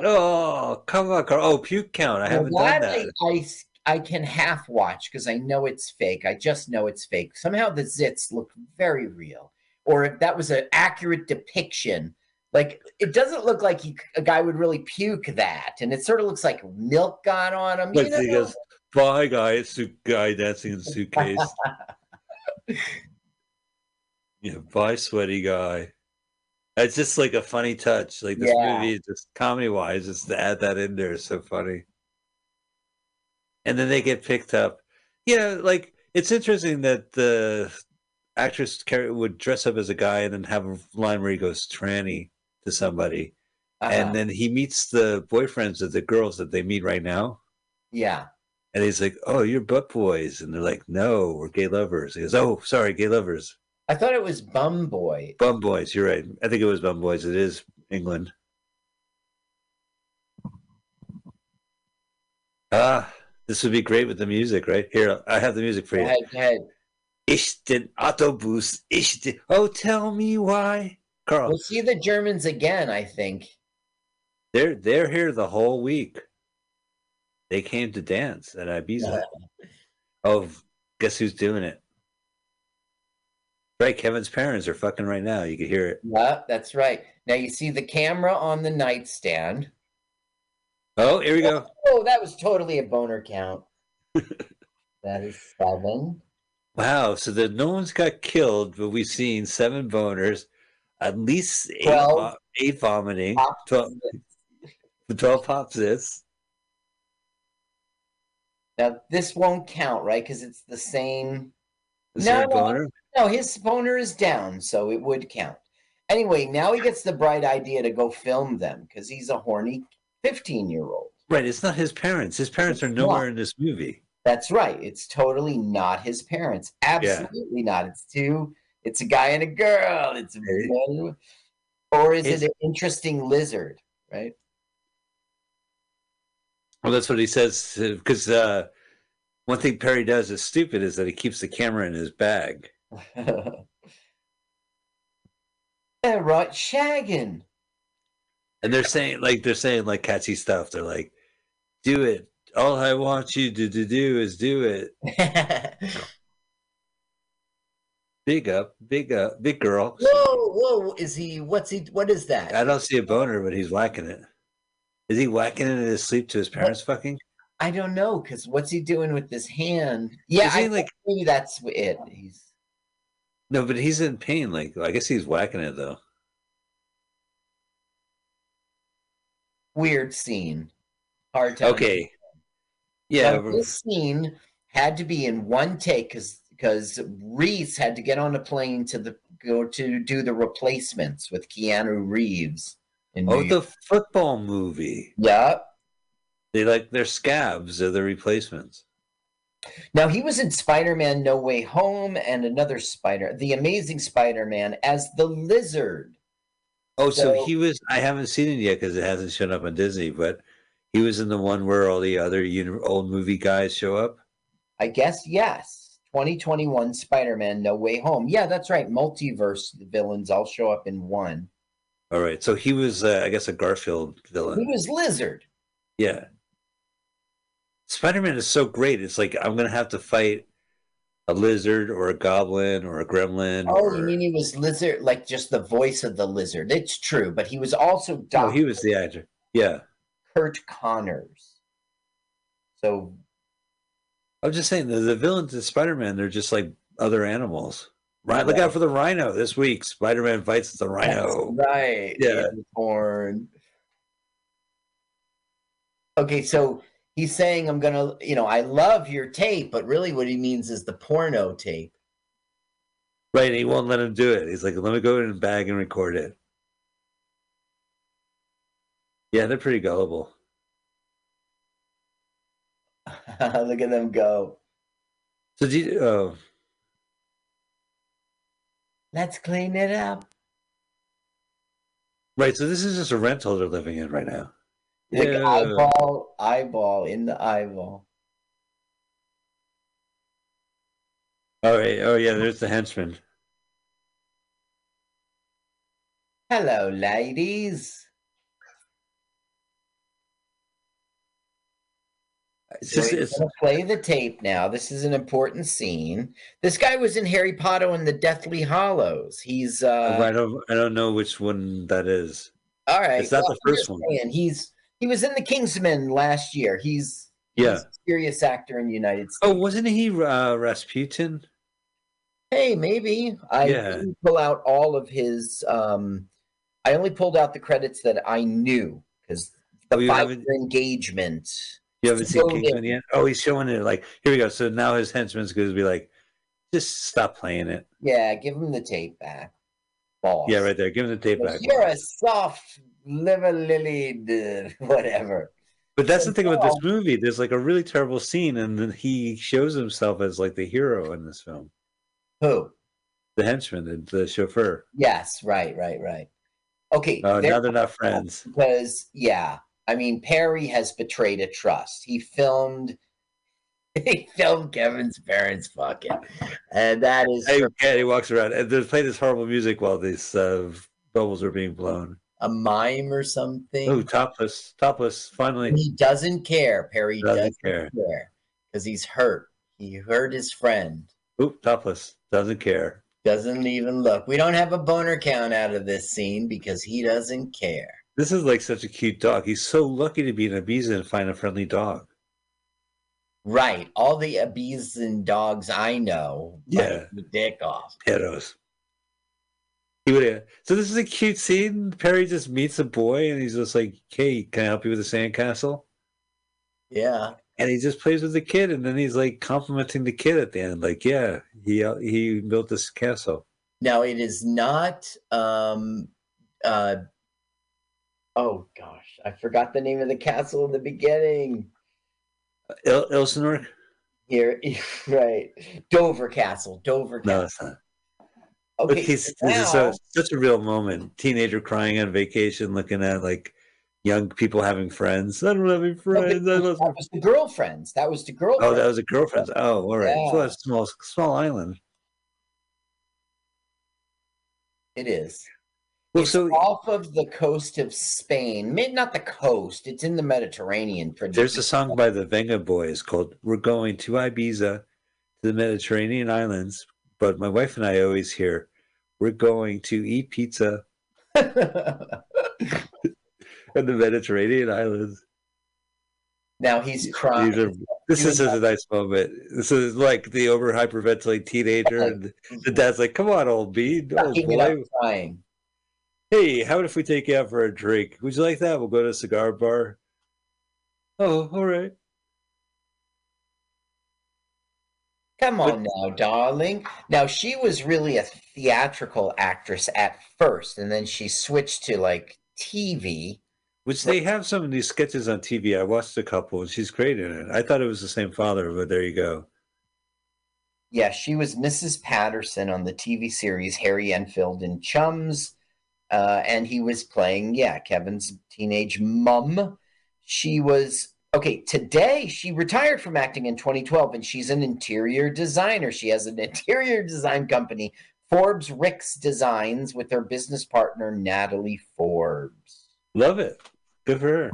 Oh, come on, Carl. Oh, puke count. I haven't done that. I, I can half watch because I know it's fake. I just know it's fake. Somehow the zits look very real, or if that was an accurate depiction. Like it doesn't look like he, a guy would really puke that, and it sort of looks like milk got on him. Like you know? he goes, bye, guy, suit guy dancing in suitcase. yeah, bye, sweaty guy. It's just like a funny touch. Like this Yeah. movie, just comedy wise, just to add that in there is so funny. And then they get picked up. Yeah, like it's interesting that the actress would dress up as a guy and then have a line where he goes tranny to somebody. Uh-huh. And then he meets the boyfriends of the girls that they meet right now. yeah, And he's like, "Oh, you're butt boys," and they're like, "No, we're gay lovers." He goes, "Oh, sorry, gay lovers, I thought it was Bum Boy. bum boys." You're right. I think it was bum boys. It is England. Ah, this would be great with the music, right? Here, I have the music for Go you. ahead, go ahead. Ich den Autobus. Ich den. Oh, tell me why, Carl. We'll see the Germans again. I think. They're they're here the whole week. They came to dance at Ibiza. Oh, guess who's doing it? Right, Kevin's parents are fucking right now. You can hear it. Yeah, that's right. Now you see the camera on the nightstand. Oh, here we go. Oh, oh that was totally a boner count. that is seven. Wow. So that no one's got killed, but we've seen seven boners, at least eight, eight vomiting, Pop 12, 12 pops this. Now this won't count, right? Because it's the same. Is No, no. boner? No, his boner is down, so it would count. Anyway, now he gets the bright idea to go film them because he's a horny 15 year old. Right. It's not his parents. His parents are nowhere not. in this movie. That's right. It's totally not his parents. Absolutely not. It's two. It's a guy and a girl. It's a, man. or is It's- it an interesting lizard? Right. Well, that's what he says. Because uh, one thing Perry does is stupid is that he keeps the camera in his bag. yeah, right. Shagging. And they're saying like they're saying like catchy stuff. They're like, "Do it. All I want you to, to do is do it. Big up, big up, big girl." whoa, whoa! Is he? What's he? What is that? I don't see a boner, but he's whacking it. Is he whacking it in his sleep to his parents? Fucking. I don't know because what's he doing with his hand? Yeah, I like- maybe that's it. He's No, but he's in pain. Like I guess he's whacking it though. weird scene. Hard to Okay. Yeah. Now, this scene had to be in one take because because Rhys had to get on a plane to the go to do the replacements with Keanu Reeves. In Oh, New the York. football movie. yeah. They like they're scabs. They're the replacements. Now he was in Spider-Man: No Way Home and another Spider, The Amazing Spider-Man, as the Lizard. Oh, so, So- he was. I haven't seen it yet because it hasn't shown up on Disney. But he was in the one where all the other uni- old movie guys show up. I guess yes. 2021 Spider-Man: No Way Home. Yeah, that's right. Multiverse villains all show up in one. All right, so he was, uh, I guess, a Garfield villain. He was Lizard. Yeah. Spider-Man is so great. It's like I'm gonna have to fight a lizard or a goblin or a gremlin. Oh, or... you mean he was lizard, like just the voice of the lizard? It's true, but he was also Dr. he was the actor. Yeah, Curt Connors. So I'm just saying the, the villains in Spider-Man. They're just like other animals. Right, look out for the rhino this week. Spider-Man fights the rhino. That's right, Yeah. unicorn. Okay, so he's saying, "I'm gonna, you know, I love your tape," but really, what he means is the porno tape. Right, and he won't let him do it. He's like, let me go in the bag and record it. Yeah, they're pretty gullible. Look at them go. So do you, oh, Let's clean it up. right. So this is just a rental they're living in right now. Like Yeah. eyeball, eyeball in the eyeball. Oh, All right. Oh yeah, there's the henchman. Hello, ladies. It's So just it's play the tape now. This is an important scene. This guy was in Harry Potter and the Deathly Hallows. He's uh I don't I don't know which one that is. all right. It's not the first one. saying, he's he was in the Kingsman last year. He's Yeah. he's a serious actor in the United States. Oh, wasn't he uh, Rasputin? Hey, maybe I Yeah. didn't pull out all of his. um I only pulled out the credits that I knew because the Oh, you engagement. You haven't seen Kingsman yet? Oh, he's showing it. Like here we go. So now his henchman's going to be like, just stop playing it. Yeah, give him the tape back, boss. Yeah, right there. Give him the tape back. You're a soft liver lily, whatever. But that's the thing about this movie. There's like a really terrible scene, and then he shows himself as like the hero in this film. Who? The henchman, the, the chauffeur. Yes, right, right, right. Okay. Oh, there- now they're not friends. because yeah, I mean Perry has betrayed a trust. He filmed he filmed Kevin's parents fucking. And that is Hey, yeah, he walks around and they play this horrible music while these uh, bubbles are being blown. a mime or something. Oh, topless, topless. Finally, he doesn't care. Perry Doesn't doesn't, care. because he's hurt. He hurt his friend. Oop, topless. Doesn't care. Doesn't even look. We don't have a boner count out of this scene because he doesn't care. This is like such a cute dog. He's so lucky to be in Ibiza and find a friendly dog. Right. All the Ibiza dogs I know Yeah. the dick off. Pedos. He would have. So this is a cute scene. Perry just meets a boy and he's just like, "Hey, can I help you with the sandcastle?" Yeah. And he just plays with the kid, and then he's like complimenting the kid at the end, like, "Yeah, he uh, he built this castle." Now it is not um uh oh gosh, I forgot the name of the castle in the beginning. Il- Elsinore? Here right. Dover Castle. Dover Castle. No, it's not. Okay. He's, so this is so, now- such a real moment. Teenager crying on vacation, looking at like young people having friends. I don't have any friends. I that was the girlfriends. That was the girlfriend. Oh, that was a girlfriend. Oh, all right. So Yeah. it's a small, small island. It is. Well, it's so off of the coast of Spain. Not the coast. It's in the Mediterranean. Pretty there's a song by the Vengaboys called "We're Going to Ibiza, to the Mediterranean islands." But my wife and I always hear, "We're going to eat pizza in the Mediterranean islands." now he's crying. Are- this is such a nice moment. This is like the over hyperventilating teenager, and the dad's like, "Come on, old bean, old boy. crying. Hey, how about if we take you out for a drink? Would you like that? We'll go to a cigar bar." Oh, all right. Come on now, darling. Now she was really a theatrical actress at first, and then she switched to like TV. Which they have some of these sketches on TV. I watched a couple, and she's great in it. I thought it was the same father, but there you go. Yeah, she was Mrs. Patterson on the TV series Harry Enfield and Chums. Uh, and he was playing, yeah, Kevin's teenage mum. She was, okay, today she retired from acting in 2012 and she's an interior designer. She has an interior design company, Forbes Rix Designs, with her business partner, Natalie Forbes. Love it. Good for her.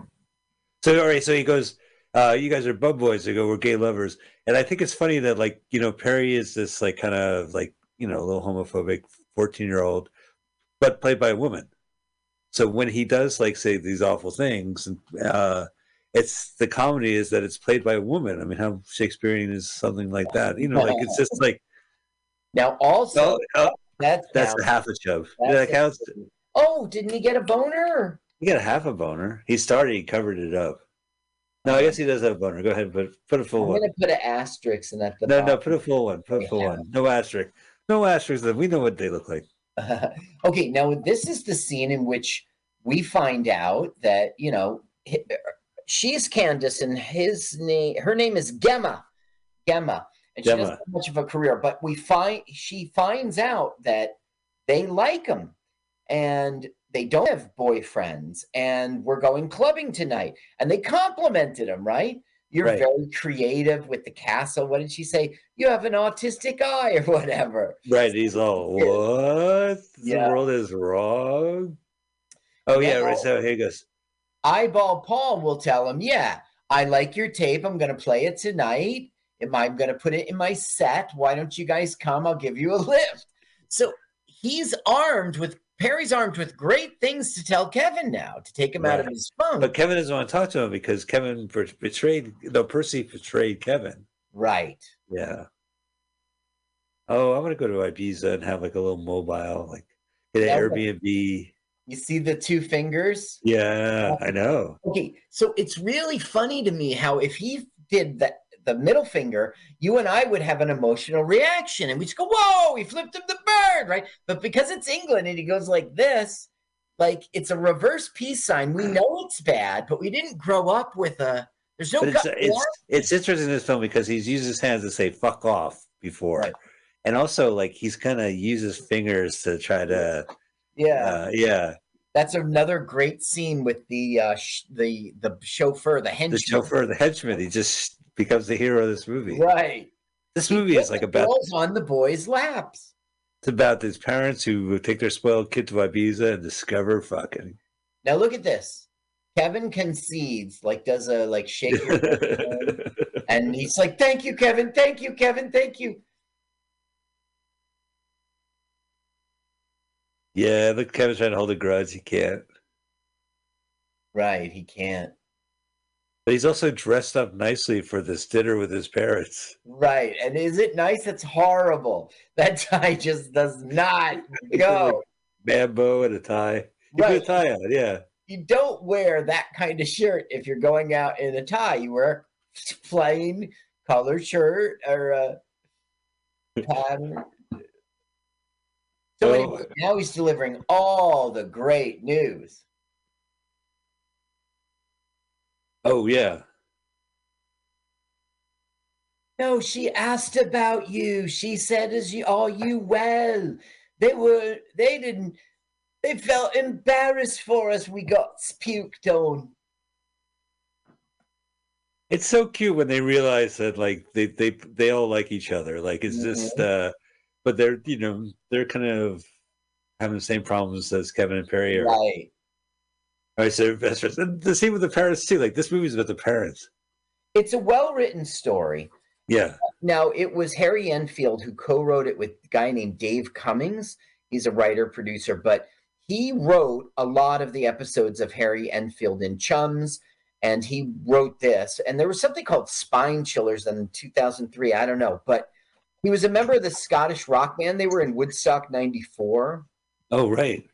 So, all right. So he goes, uh, "You guys are bub boys." They go, "We're gay lovers," and I think it's funny that like you know Perry is this like kind of like you know a little homophobic fourteen year old, but played by a woman. So when he does like say these awful things, uh, it's the comedy is that it's played by a woman. I mean, how Shakespearean is something like that? You know, like it's just like Now, also, oh, oh, that's, that's now- a half a shove. That counts. Oh, didn't he get a boner? He got a half a boner. He started. He covered it up. No, I guess he does have a boner. Go ahead, but put a full I'm one. going to put an asterisk and at the No, no, put a full one. Put a full Yeah. one. No asterisk. No asterisk. We know what they look like. okay, now this is the scene in which we find out that you know she's Candace and his name, her name is Gemma, Gemma, and she Gemma. doesn't have much of a career. But we find she finds out that they like him, and they don't have boyfriends, and we're going clubbing tonight, and they complimented him, right? You're Right. very creative with the castle. What did she say? You have an autistic eye, or whatever. Right. He's all, what? Yeah. The world is wrong. Oh, yeah. Right. So here he goes. Eyeball Paul will tell him, Yeah, I like your tape. I'm going to play it tonight. Am I going to put it in my set? Why don't you guys come? I'll give you a lift. So he's armed with, Perry's armed with great things to tell Kevin now to take him out of his phone. But Kevin doesn't want to talk to him because Kevin bet- betrayed, no, Percy betrayed Kevin. right. Yeah. Oh, I'm gonna go to Ibiza and have like a little mobile, like get an. Airbnb. You see the two fingers? Yeah, I know. Okay, so it's really funny to me how if he did that the middle finger, you and I would have an emotional reaction and we just go, Whoa, he flipped him the bird, right? But because it's England and he goes like this, like it's a reverse peace sign. We know it's bad, but we didn't grow up with a there's no But it's, it's it's interesting in this film because he's used his hands to say "fuck off" before, Right. and also like he's gonna use his fingers to try to, yeah. uh, yeah, That's another great scene with the uh sh- the the chauffeur, the henchman. the chauffeur, the henchman. He just becomes the hero of this movie. Right. This movie is like about on the boys' laps. it's about these parents who take their spoiled kid to Ibiza and discover fucking. Now look at this. Kevin concedes, like does a like shake and he's like, "Thank you, Kevin. Thank you, Kevin. Thank you." Yeah, look, Kevin's trying to hold a grudge. He can't. Right, he can't. But he's also dressed up nicely for this dinner with his parents. Right, and is it nice? It's horrible. That tie just does not go. Bamboo and a tie. He Right. put a tie on, yeah. You don't wear that kind of shirt if you're going out in a tie. You wear a plain colored shirt or a pattern. So Oh. anyway, now he's delivering all the great news. Oh, yeah. No, she asked about you. She said, "Is you are you well?" They were. They didn't. They felt embarrassed for us. We got puked on. It's so cute when they realize that like they they they all like each other. Like it's just uh but they're you know, they're kind of having the same problems as Kevin and Perry are. Right. All right, so they're best friends. And the same with the parents too. Like this movie's about the parents. It's a well-written story. Yeah. Now, it was Harry Enfield who co-wrote it with a guy named Dave Cummings. He's a writer producer, but he wrote a lot of the episodes of Harry Enfield in Chums, and he wrote this. And there was something called Spine Chillers in 2003. I don't know, but he was a member of the Scottish rock band. They were in Woodstock '94. Oh right.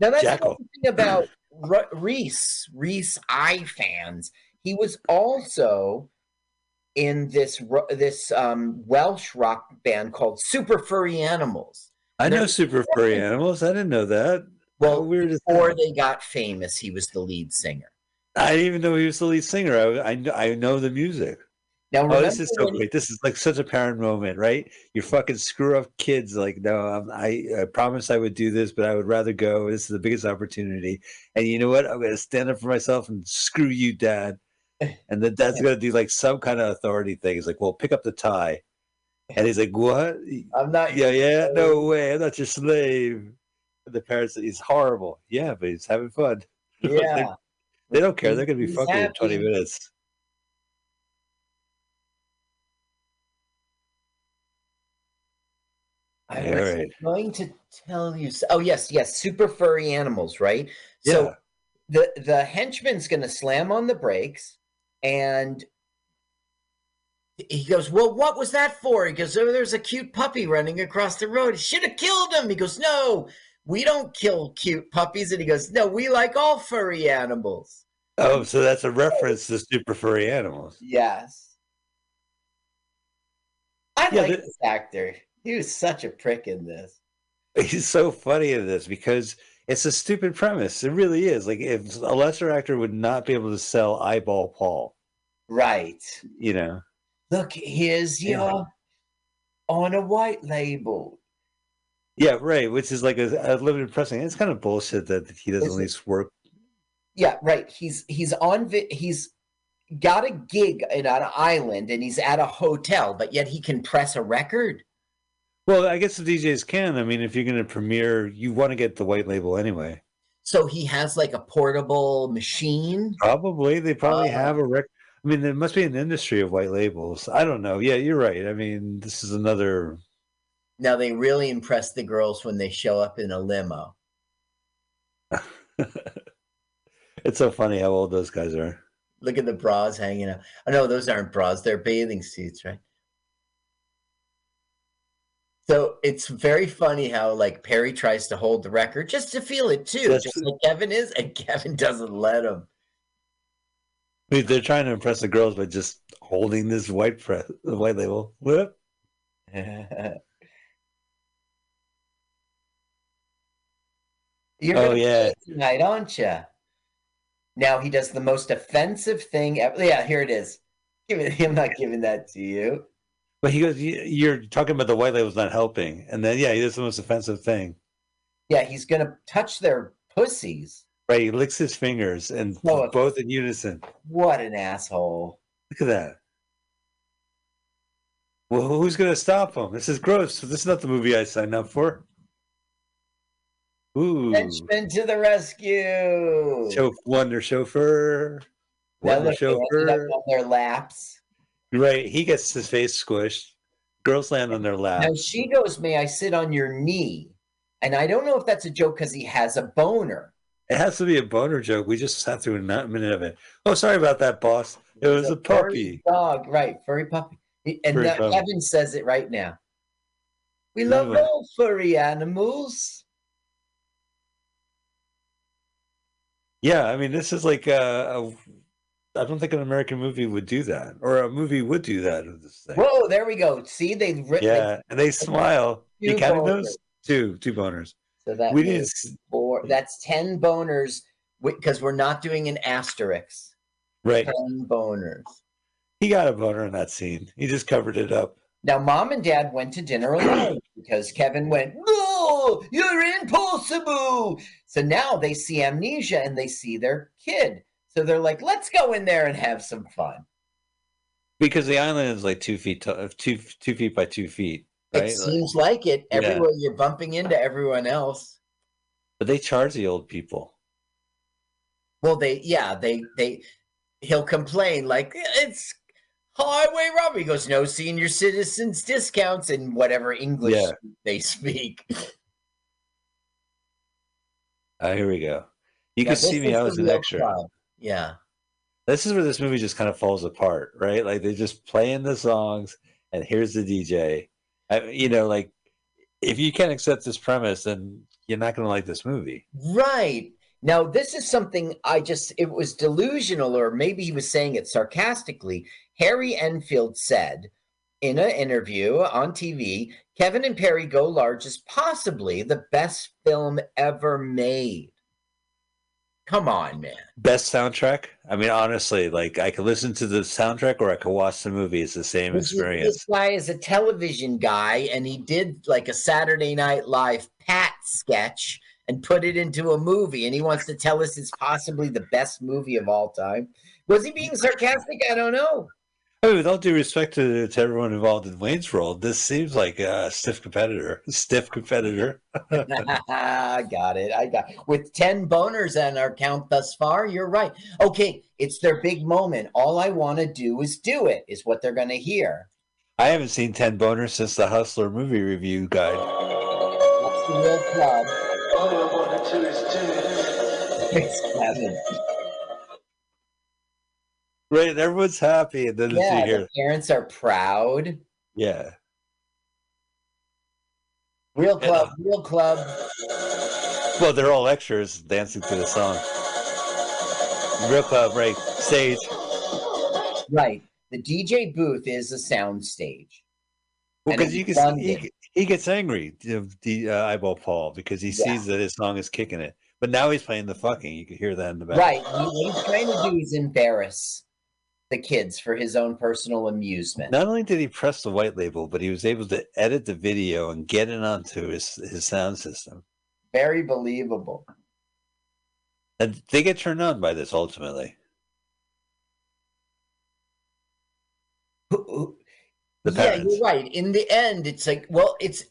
Now that's Jackal. the thing about Re- Rhys. Reese I fans. He was also in this this um, Welsh rock band called Super Furry Animals. I know super furry animals. I didn't know that. Well, weird before they got famous, he was the lead singer. I didn't even know he was the lead singer. I I I know the music. Now, Oh, this is so great. This is like such a parent moment, right? You fucking screw up kids. Like, no, I'm, I, I promised I would do this, but I would rather go. This is the biggest opportunity. And you know what? I'm going to stand up for myself and screw you, dad. And then dad's going to do like some kind of authority thing. He's like, well, pick up the tie. And he's like, what? I'm not. Yeah, yeah, no way. I'm not your slave. And the parents, he's horrible. Yeah, but he's having fun. Yeah. They don't care. They're going to be He's fucking in 20 minutes. I was right. going to tell you. Oh yes, yes, super furry animals, right? Yeah. So the the henchman's going to slam on the brakes, and he goes, "Well, what was that for?" He goes, "Oh, there's a cute puppy running across the road. Should have killed him." He goes, "No, we don't kill cute puppies." And he goes, "No, we like all furry animals." Oh, so that's a reference to super furry animals. Yes. I Yeah, like the- this actor. He was such a prick in this. He's so funny in this because it's a stupid premise. It really is. Like if a lesser actor would not be able to sell eyeball Paul, Right. you know. Look, here's Yeah. your on a white label. Yeah, right. Which is like a, a limited pressing. It's kind of bullshit that he doesn't Is at least work. Yeah, right. He's he's on vi- he's got a gig in an island and he's at a hotel, but yet he can press a record. Well, I guess the DJs can. I mean, if you're going to premiere, you want to get the white label anyway. So he has like a portable machine. Probably they probably Oh. have a rec. I mean, there must be an industry of white labels. I don't know. Yeah, you're right. I mean, this is another. Now they really impress the girls when they show up in a limo. it's so funny how old those guys are. Look at the bras hanging out. Oh no, those aren't bras, they're bathing suits, right? So it's very funny how like Perry tries to hold the record just to feel it too, That's- just like Kevin is, and Kevin doesn't let him. I mean, They're trying to impress the girls by just holding this white press, the white label. Whoop. You're Oh, yeah. tonight, aren't you? Now he does the most offensive thing ever. Yeah, here it is. Give it, I'm not giving that to you. But he goes, "You- "You're talking about the white label's not helping," and then yeah, he does the most offensive thing. Yeah, he's gonna touch their pussies. Right, he licks his fingers and both in unison. What an asshole. Look at that. Well, who's going to stop him? This is gross. This is not the movie I signed up for. Ooh, Henchman to the rescue. Chauff- Wonder Chauffeur, Wonder Chauffeur. on their laps. Right. He gets his face squished. Girls land on their lap. Now she goes, May I sit on your knee? And I don't know if that's a joke because he has a boner. It has to be a boner joke. We just sat through a minute of it. Oh, sorry about that, boss. It was a furry puppy. Dog, right. Furry puppy. And Furry that, puppy. Kevin says it right now. We Love love all furry animals. Yeah, I mean, this is like a, a. I don't think an American movie would do that, or a movie would do that. of this thing. Whoa, there we go. See, they ri- they- Yeah, and they smile. You boners. those? Two, two boners. so that we didn't. four. That's ten boners because we're not doing an asterisk. Right. Ten boners. He got a boner in that scene. He just covered it up. Now, mom and dad went to dinner alone because Kevin went, No, you're impossible. So now they see amnesia and they see their kid. So they're like, Let's go in there and have some fun. Because the island is like two feet, tall, two two feet by two feet, right? It seems like it. Yeah. Everywhere you're bumping into everyone else. but they charge the old people. Well, they, yeah, they, they, he'll complain like, It's highway robbery. He goes, No senior citizens discounts in whatever English Yeah. they speak. Ah, here we go. You Yeah, can see me. I was an extra. Yeah. This is where this movie just kind of falls apart, right? Like they're just playing the songs, and here's the DJ. I, you know, like if you can't accept this premise, then you're not going to like this movie. Right. Now, this is something I just, it was delusional, or maybe he was saying it sarcastically. Harry Enfield said in an interview on TV Kevin and Perry Go Large is possibly the best film ever made. Come on, man. Best soundtrack? I mean, honestly, like I could listen to the soundtrack or I could watch the movie. It's the same This, is- experience. this guy is a television guy, and he did like a Saturday Night Live Pat sketch and put it into a movie, and he wants to tell us it's possibly the best movie of all time. Was he being sarcastic? I don't know. I mean, with all due respect to, to everyone involved in Wayne's World, this seems like a stiff competitor. Stiff competitor. I got it. I got it. with 10 boners on our count thus far. You're right. Okay, it's their big moment. All I want to do is do it, is what they're going to hear. I haven't seen 10 boners since the Hustler movie review guide. That's the real club. It's Kevin. Right, everyone's happy, and then Yeah, you hear, parents are proud. yeah. Real club, real club. Well, they're all extras dancing to the song. Real club, right? Stage. Right. The DJ booth is a sound stage. Well, because you can he, he gets angry, the, uh, eyeball Paul, because he Yeah. sees that his song is kicking it. But now he's playing the fucking. You can hear that in the back. Right. What he's trying to do is embarrass the kids for his own personal amusement. Not only did he press the white label, but he was able to edit the video and get it onto his his sound system. Very believable. And they get turned on by this ultimately. The yeah, parents. you're right. In the end, it's like, well, it's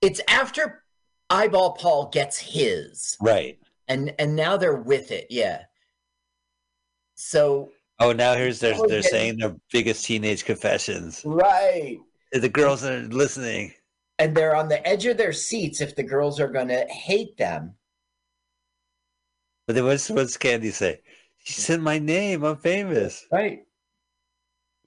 it's after Eyeball Paul gets his, Right. and and now they're with it. Yeah. So Oh, now here's they're Oh, they're saying their biggest teenage confessions. right, The girls are listening. and they're on the edge of their seats if the girls are going to hate them. But then what's what's Candy say? She said my name. I'm famous. Right.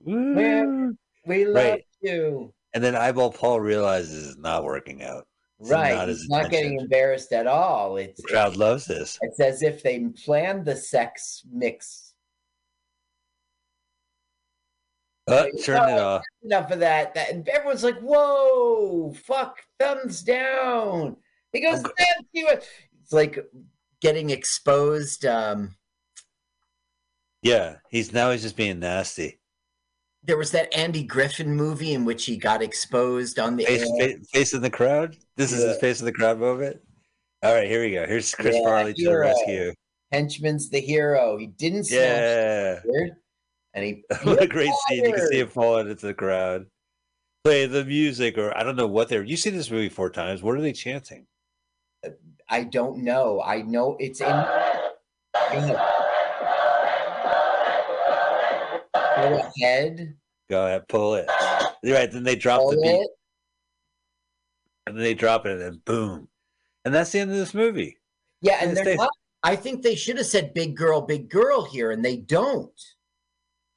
Woo. We love Right. you. And then Eyeball Paul realizes it's not working out. It's Right. not He's not getting embarrassed at all. It's The crowd loves this. it's as if they planned the sex mix. Uh, turn it Oh, off. Enough of that. that. And everyone's like, "Whoa, fuck, thumbs down." He goes, I'm go- "Thank you." It's like getting exposed. Um, Yeah, he's now he's just being nasty. there was that Andy Griffith movie in which he got exposed on the Face, air. fa- face in the crowd. This is his face in the crowd moment. All right, here we go. Here's Chris Yeah, Farley to the rescue. Henchman's the hero. He didn't Yeah, and he what a great scene! You can see him falling into the crowd. Play the music, or I don't know what they're. You see this movie four times. What are they chanting? I don't know. I know it's in. Go ahead. Go ahead, pull it. Right, then they drop the beat, it. and then they drop it, and then boom, and that's the end of this movie. Yeah, And and they're they- not. I think they should have said "big girl, big girl" here, and they don't.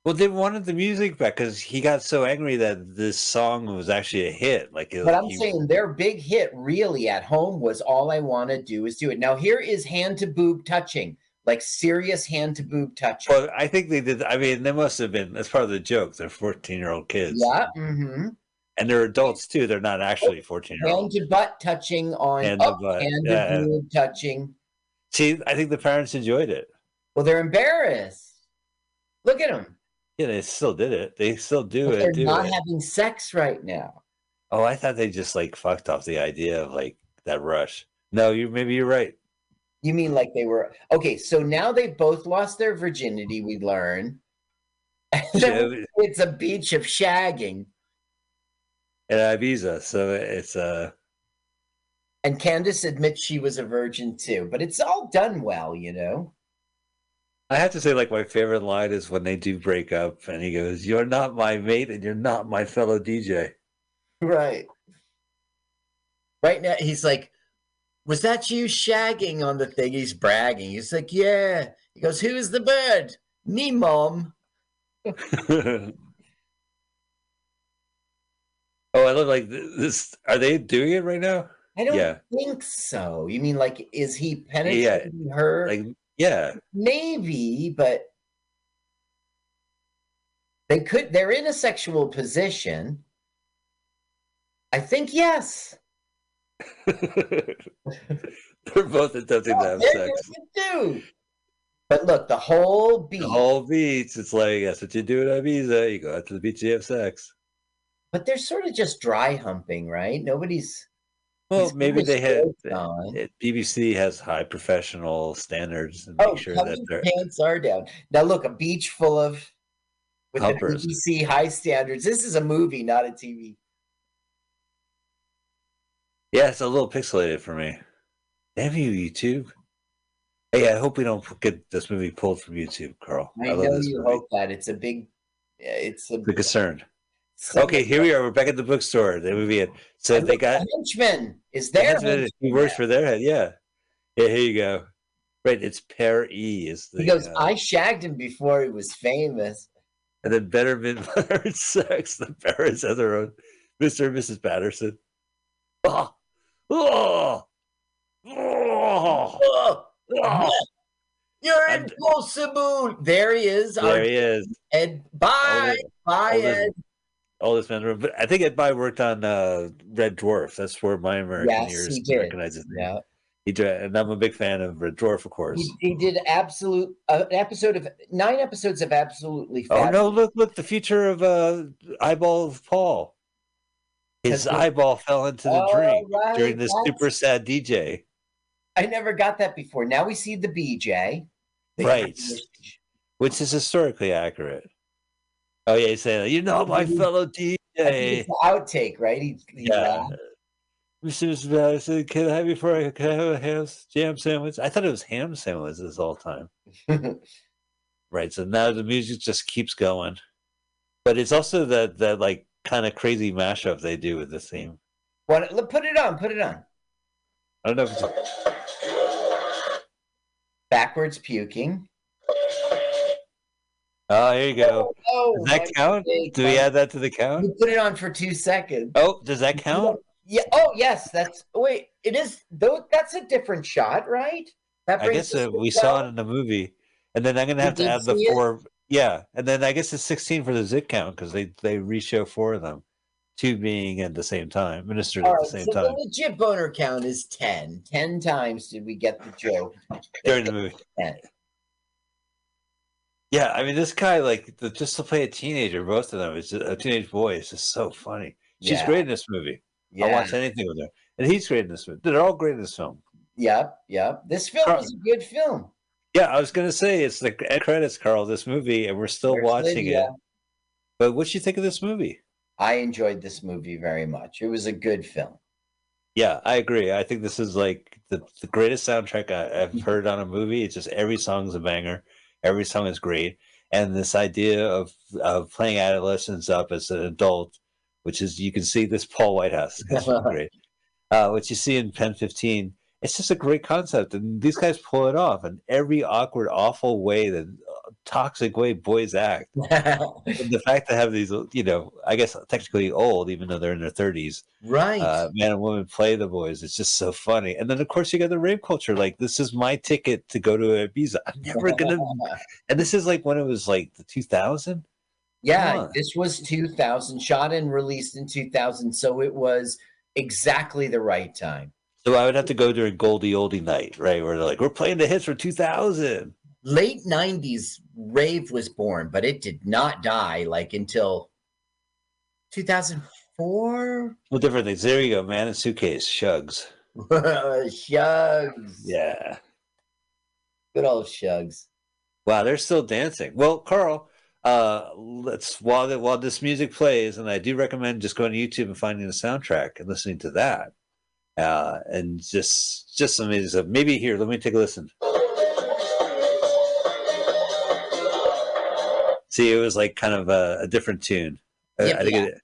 Well, they wanted the music back because he got so angry that this song was actually a hit. Like, it, But I'm he- saying their big hit really at home was "All I Want to Do Is Do It." Now here is hand to boob touching, like serious hand to boob touching. Well, I think they did. I mean, they must have been. That's part of the joke. They're fourteen-year-old kids. yeah, hmm and they're adults too. They're not actually fourteen year hand to butt touching on Hand to oh, butt, hand yeah. to boob touching. See, I think the parents enjoyed it. Well, they're embarrassed. Look at them. Yeah, they still did it. They still do it. They're. Do not it. having sex right now. oh, I thought they just like fucked off the idea of like that rush. No, you maybe you're right. You mean like they were okay? So now they've both lost their virginity. We learn. Yeah, it's a beach of shagging. at Ibiza, so it's uh And Candace admits she was a virgin too, but it's all done well, you know. I have to say, like my favorite line is when they do break up, and he goes, "You're not my mate, and you're not my fellow DJ." Right. Right now, he's like, "Was that you shagging on the thing?" He's bragging. He's like, "Yeah." He goes, "Who's the bird?" Me, mom. oh, I look like this. Are they doing it right now? I don't Yeah. think so. You mean like, is he penetrating her? Like, yeah, Maybe, but they could. They're in a sexual position. I think yes. they're both attempting to oh, have sex. But look, the whole beat. The whole beach. It's like that's what you do at Ibiza. You go out to the beach, you have sex. But they're sort of just dry humping, right? Nobody's. Well, maybe they had clothes on. it- BBC has high professional standards and oh, make Oh, sure that in, they're pants are down. Now look, a beach full of with Humpers. BBC high standards. This is a movie, not a TV. yeah, it's a little pixelated for me. Damn you, YouTube. Hey, I hope we don't get this movie pulled from YouTube, Carl. I, I, love know this you movie. hope that it's a big. yeah, It's a The concern. Some- Okay, here we are. We're back at the bookstore. The movie. had- So And they got the henchman is the there. henchman, He works for their head. Yeah. Yeah. Here you go. Right. It's Per E. Is the He goes, uh, I shagged him before he was famous. and then Betterment Modern Sex. The parents have their own Mr. and Mrs. Patterson. Oh, oh, oh, Oh, oh. you're impossible. There he is. There he is. Ed. Bye. Oldest- Bye, oldest- Ed. Oldest man. But I think Ed Bye worked on uh, Red Dwarf. That's where my American Yes, ears recognize name. Yeah. He did, and I'm a big fan of Red Dwarf, of course. He, he did absolute uh, an episode of nine episodes of absolutely Oh no! Look, look! The future of uh, eyeball of Paul. His eyeball fell into the Oh, drink right, during this super sad DJ. I never got that before. Now we see the BJ. Right. which is historically accurate. Oh yeah, he's saying, "You know, my fellow DJ." it's outtake, right? He, he Yeah. Mr. Madison, can I have you for a, can I have a ham jam sandwich? I thought it was ham sandwiches all the time. Right. So now the music just keeps going. But it's also that that like kind of crazy mashup they do with the theme. What, put it on. Put it on. I don't know if it's Backwards puking. Oh, here you go. Oh, Does that count? Do we add that to the count? You put it on for two seconds. Oh, does that count? Yeah. Oh, yes. That's wait. It is though. That's a different shot, right? That I guess uh, we saw it in the movie, and then I'm gonna You have to add the see it? four. Yeah, and then I guess it's 16 for the zip count because they they reshow four of them, two being at the same time, ministered All at the same so time the legit boner count is 10. 10 times did we get the joke. during the movie. 10. Yeah, I mean this guy like the, just to play a teenager, both of them is just, a teenage boy is just so funny. She's Yeah. great in this movie. I'll Yeah. watch anything with her, and he's great in this movie. They're all great in this film. Yeah, yeah. This film Carl- is a good film. Yeah, I was gonna say it's the end credits, Carl. This movie, and we're still There's watching Lydia. it. But what you think of this movie? I enjoyed this movie very much. It was a good film. Yeah, I agree. I think this is like the, the greatest soundtrack I, I've heard on a movie. It's just every song's a banger. Every song is great. and this idea of of playing adolescence up as an adult, which is you can see this Paul Whitehouse, great. Uh, what you see in Pen 15, it's just a great concept, and these guys pull it off in every awkward, awful way that toxic way boys act. The fact to have these, you know, I guess technically old, even though they're in their 30s, right. uh, man and woman play the boys. It's just so funny. And then, of course, you got the rape culture. Like, this is my ticket to go to Ibiza. I'm never gonna. and this is like when it was like the 2000. yeah, this was 2000, shot and released in 2000, so it was exactly the right time. So I would have to go during Goldie Oldie night, right? Where they're like, "We're playing the hits for 2000." Late 90s, rave was born, but it did not die like until 2004. Well, different things. There you go, man. And suitcase, Shugs. Shugs. Yeah. Good old Shugs. Wow, they're still dancing. Well, Carl, uh, let's while the, while this music plays, and I do recommend just going to YouTube and finding the soundtrack and listening to that, uh, and just just some amazing stuff. Maybe here, let me take a listen. See, it was like kind of a, a different tune. Uh, Yip I think Yap. it,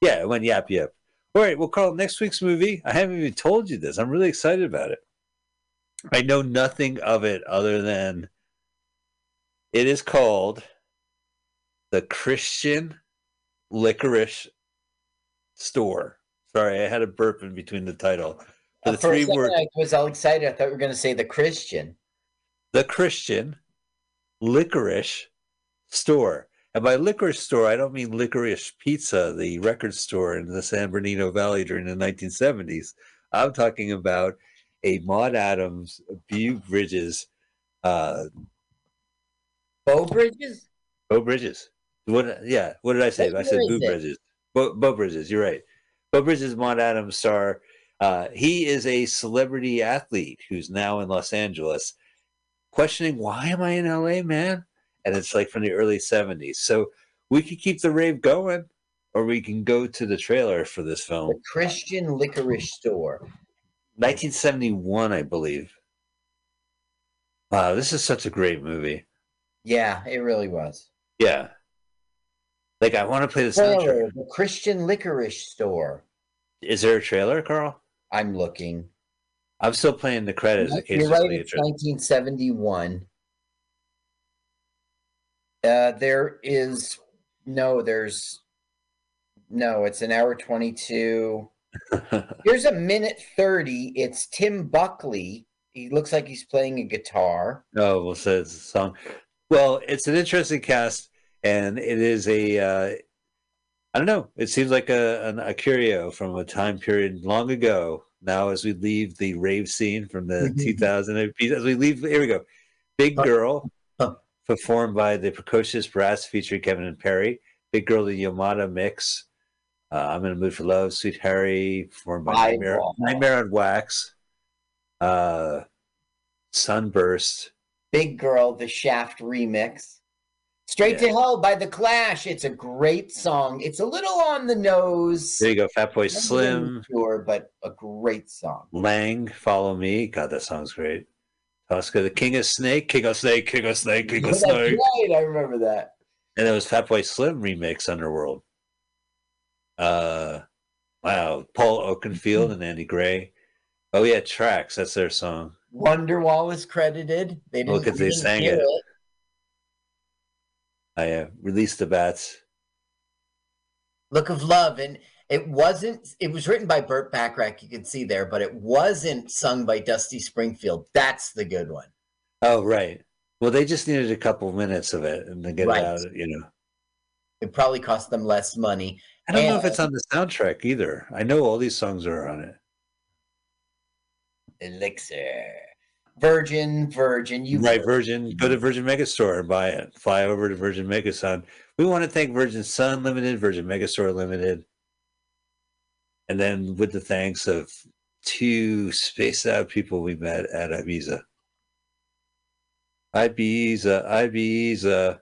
yeah, it went yap yap. All right, well, Carl, next week's movie, I haven't even told you this. I'm really excited about it. I know nothing of it other than it is called the Christian Licorice Store. Sorry, I had a burp in between the title. For the for three words, I was all excited. I thought we were going to say the Christian. the Christian Licorice Store. And by licorice store, I don't mean licorice pizza, the record store in the San Bernardino Valley during the 1970s. I'm talking about a Maud Adams, Beau Bridges, uh, Bow Bridges? Beau Bridges. What? Yeah. What did I say? What I said Boo? Bridges. Bo, Beau Bridges. You're right. Beau Bridges, Maud Adams star. Uh, he is a celebrity athlete who's now in Los Angeles, questioning why am I in LA, man? And it's like from the early '70s. So we could keep the rave going, or we can go to the trailer for this film, The Christian Licorice Store. 1971, I believe. Wow, this is such a great movie. Yeah, it really was. Yeah. Like I want to play the soundtrack. The Christian Licorice Store. Is there a trailer, Carl? I'm looking. I'm still playing the credits in case You're right. It's 1971. Uh, there is no. There's no. It's an hour 22. Here's a minute 30. It's Tim Buckley. He looks like he's playing a guitar. oh, well, so it's a song. Well, it's an interesting cast, and it is a. Uh, I don't know. It seems like a, an, a curio from a time period long ago. Now, as we leave the rave scene from the 2000, as we leave, here we go. Big Girl, Huh. Performed by the Precocious Brass featuring Kevin and Perry. Big Girl, the Yamada mix. Uh, I'm in a mood for love. Sweet Harry, performed by I Nightmare. Nightmare on Wax. Uh, Sunburst. Big Girl, the Shaft remix. Straight to Hell by The Clash. It's a great song. It's a little on the nose. There you go. Fatboy Slim. Sure, but a great song. Lang, Follow Me. God, that song's great. Tosca, the King of Snake, King of Snake, King of Snake, King of That's Snake. right. I remember that. And it was Fatboy Slim remix Underworld. Uh, wow. Paul Oakenfold and Andy Gray. Oh yeah, Tracks. That's their song. Wonderwall is credited. They didn't, Well, 'cause we they sang hear it. I uh, released the bats. Look of Love. And it wasn't, it was written by Burt Bacharach, you can see there, but it wasn't sung by Dusty Springfield. That's the good one. Oh right. Well, they just needed a couple minutes of it and to get Right. it out. You know. It probably cost them less money. I don't know if it's on the soundtrack either. I know all these songs are on it. Elixir. Virgin, Virgin. You right, Virgin. Go to Virgin Megastore and buy it. Fly over to Virgin Megasun. We want to thank Virgin Sun Limited, Virgin Megastore Limited, and then with the thanks of two spaced out people we met at Ibiza. Ibiza, Ibiza.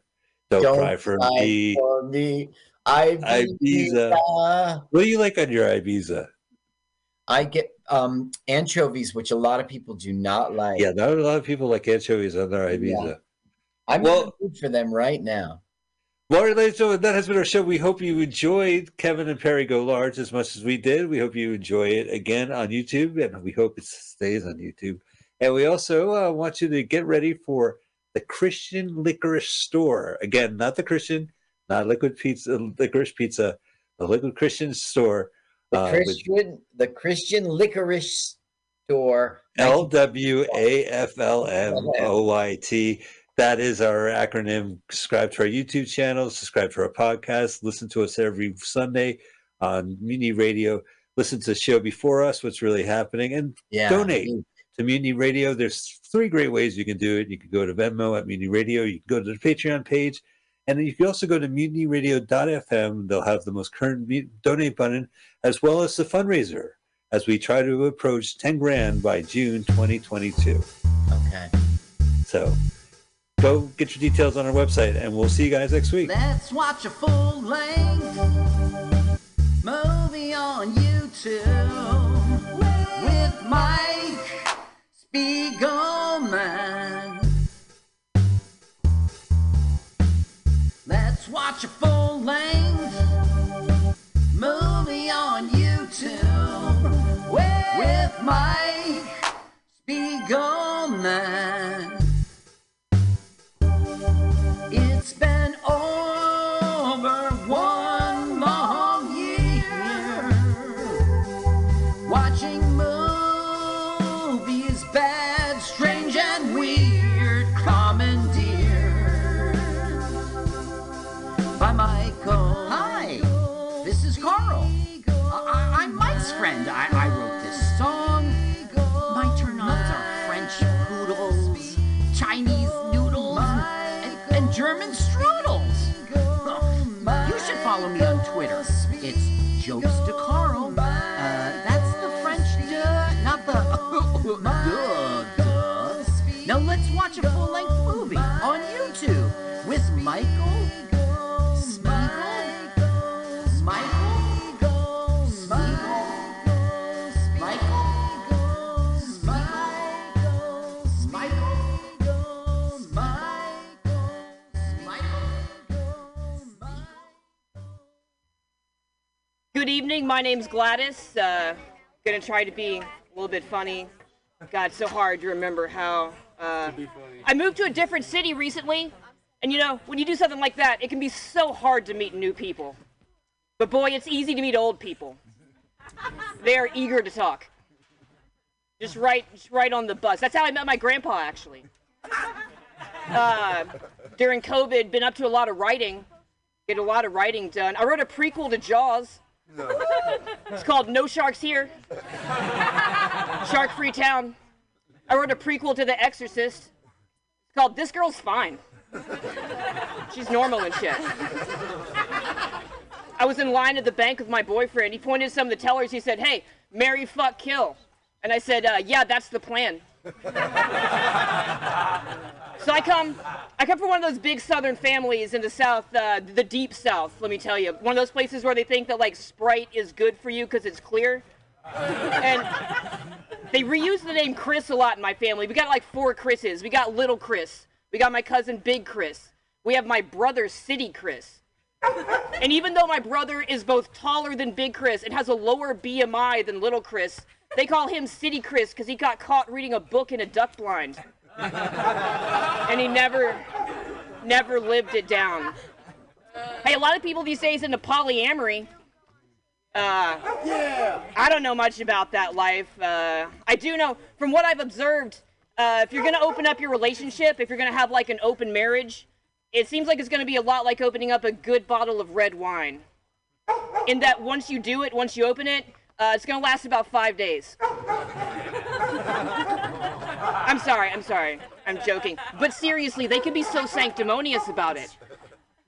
Don't, Don't cry for cry me. for me. Ibiza. Ibiza. What do you like on your Ibiza? I get um anchovies, which a lot of people do not like. Yeah, not a lot of people like anchovies on their Ibiza. I'm Well- in the mood for them right now. Well, ladies and gentlemen, that has been our show. We hope you enjoyed Kevin and Perry Go Large as much as we did. We hope you enjoy it again on YouTube, and we hope it stays on YouTube. And we also uh, want you to get ready for the Christian Licorice Store. Again, not the Christian, not Liquid Pizza, Licorice Pizza, the Liquid Christian Store. The uh, with Christian, the Christian licorice store. L W A F L M O Y T. That is our acronym. Subscribe to our YouTube channel, subscribe to our podcast, listen to us every Sunday on Mutiny Radio. Listen to the show before us, what's really happening, and Yeah. donate to Mutiny Radio. There's three great ways you can do it. You can go to Venmo at Mutiny Radio, you can go to the Patreon page, and then you can also go to mutinyradio.fm. They'll have the most current donate button, as well as the fundraiser, as we try to approach 10 grand by June 2022. Okay. So go get your details on our website, and we'll see you guys next week. Let's watch a full length movie on YouTube with Mike Spiegelman. Let's watch a full length movie on YouTube with Mike Spiegelman. Good evening. My name's Gladys. Uh, gonna try to be a little bit funny. God, so hard to remember how. Uh, I moved to a different city recently, and you know, when you do something like that, it can be so hard to meet new people. But boy, it's easy to meet old people. They are eager to talk. Just right, just right on the bus. That's how I met my grandpa, actually. Uh, during COVID, been up to a lot of writing. Get a lot of writing done. I wrote a prequel to Jaws. It's called No Sharks Here. Shark Free Town. I wrote a prequel to The Exorcist. It's called This Girl's Fine. She's normal and shit. I was in line at the bank with my boyfriend. He pointed to some of the tellers. He said, Hey, marry, fuck, kill. And I said, uh, Yeah, that's the plan. So I come, I come from one of those big Southern families in the South, uh, the deep South. Let me tell you, one of those places where they think that like Sprite is good for you because it's clear, and they reuse the name Chris a lot in my family. We got like four Chris's. We got Little Chris. We got my cousin Big Chris. We have my brother City Chris. And even though my brother is both taller than Big Chris and has a lower BMI than Little Chris, they call him City Chris because he got caught reading a book in a duck blind and he never never lived it down. Hey a lot of people these days into polyamory. Uh, i don't know much about that life uh, i do know from what i've observed uh, if you're to open up your relationship if you're to have like an open marriage it seems like it's to be a lot like opening up a good bottle of red wine. In that once you do it once you open it uh, it's to last about five days I'm sorry, I'm sorry. I'm joking. But seriously, they can be so sanctimonious about it.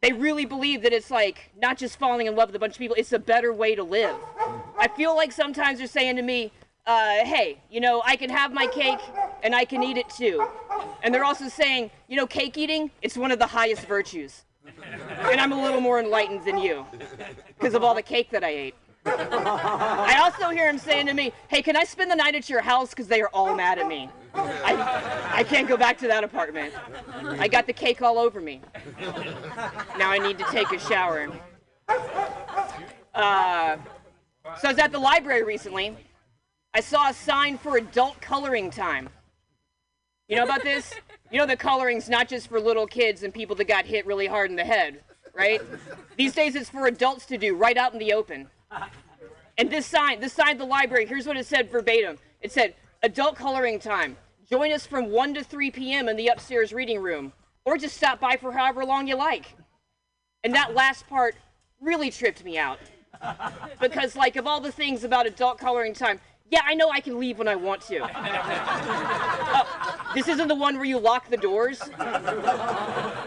They really believe that it's like not just falling in love with a bunch of people, it's a better way to live. I feel like sometimes they're saying to me, uh, hey, you know, I can have my cake and I can eat it too. And they're also saying, you know, cake eating, it's one of the highest virtues. And I'm a little more enlightened than you because of all the cake that I ate. I also hear him saying to me, "Hey, can I spend the night at your house? Because they are all mad at me. I, I can't go back to that apartment. I got the cake all over me. Now I need to take a shower." Uh, so I was at the library recently. I saw a sign for adult coloring time. You know about this? You know the coloring's not just for little kids and people that got hit really hard in the head, right? These days it's for adults to do right out in the open. And this sign, this sign the library, here's what it said verbatim. It said, adult coloring time. Join us from 1 to 3 p.m. in the upstairs reading room. Or just stop by for however long you like. And that last part really tripped me out. Because, like, of all the things about adult coloring time, yeah, I know I can leave when I want to. Uh, this isn't the one where you lock the doors.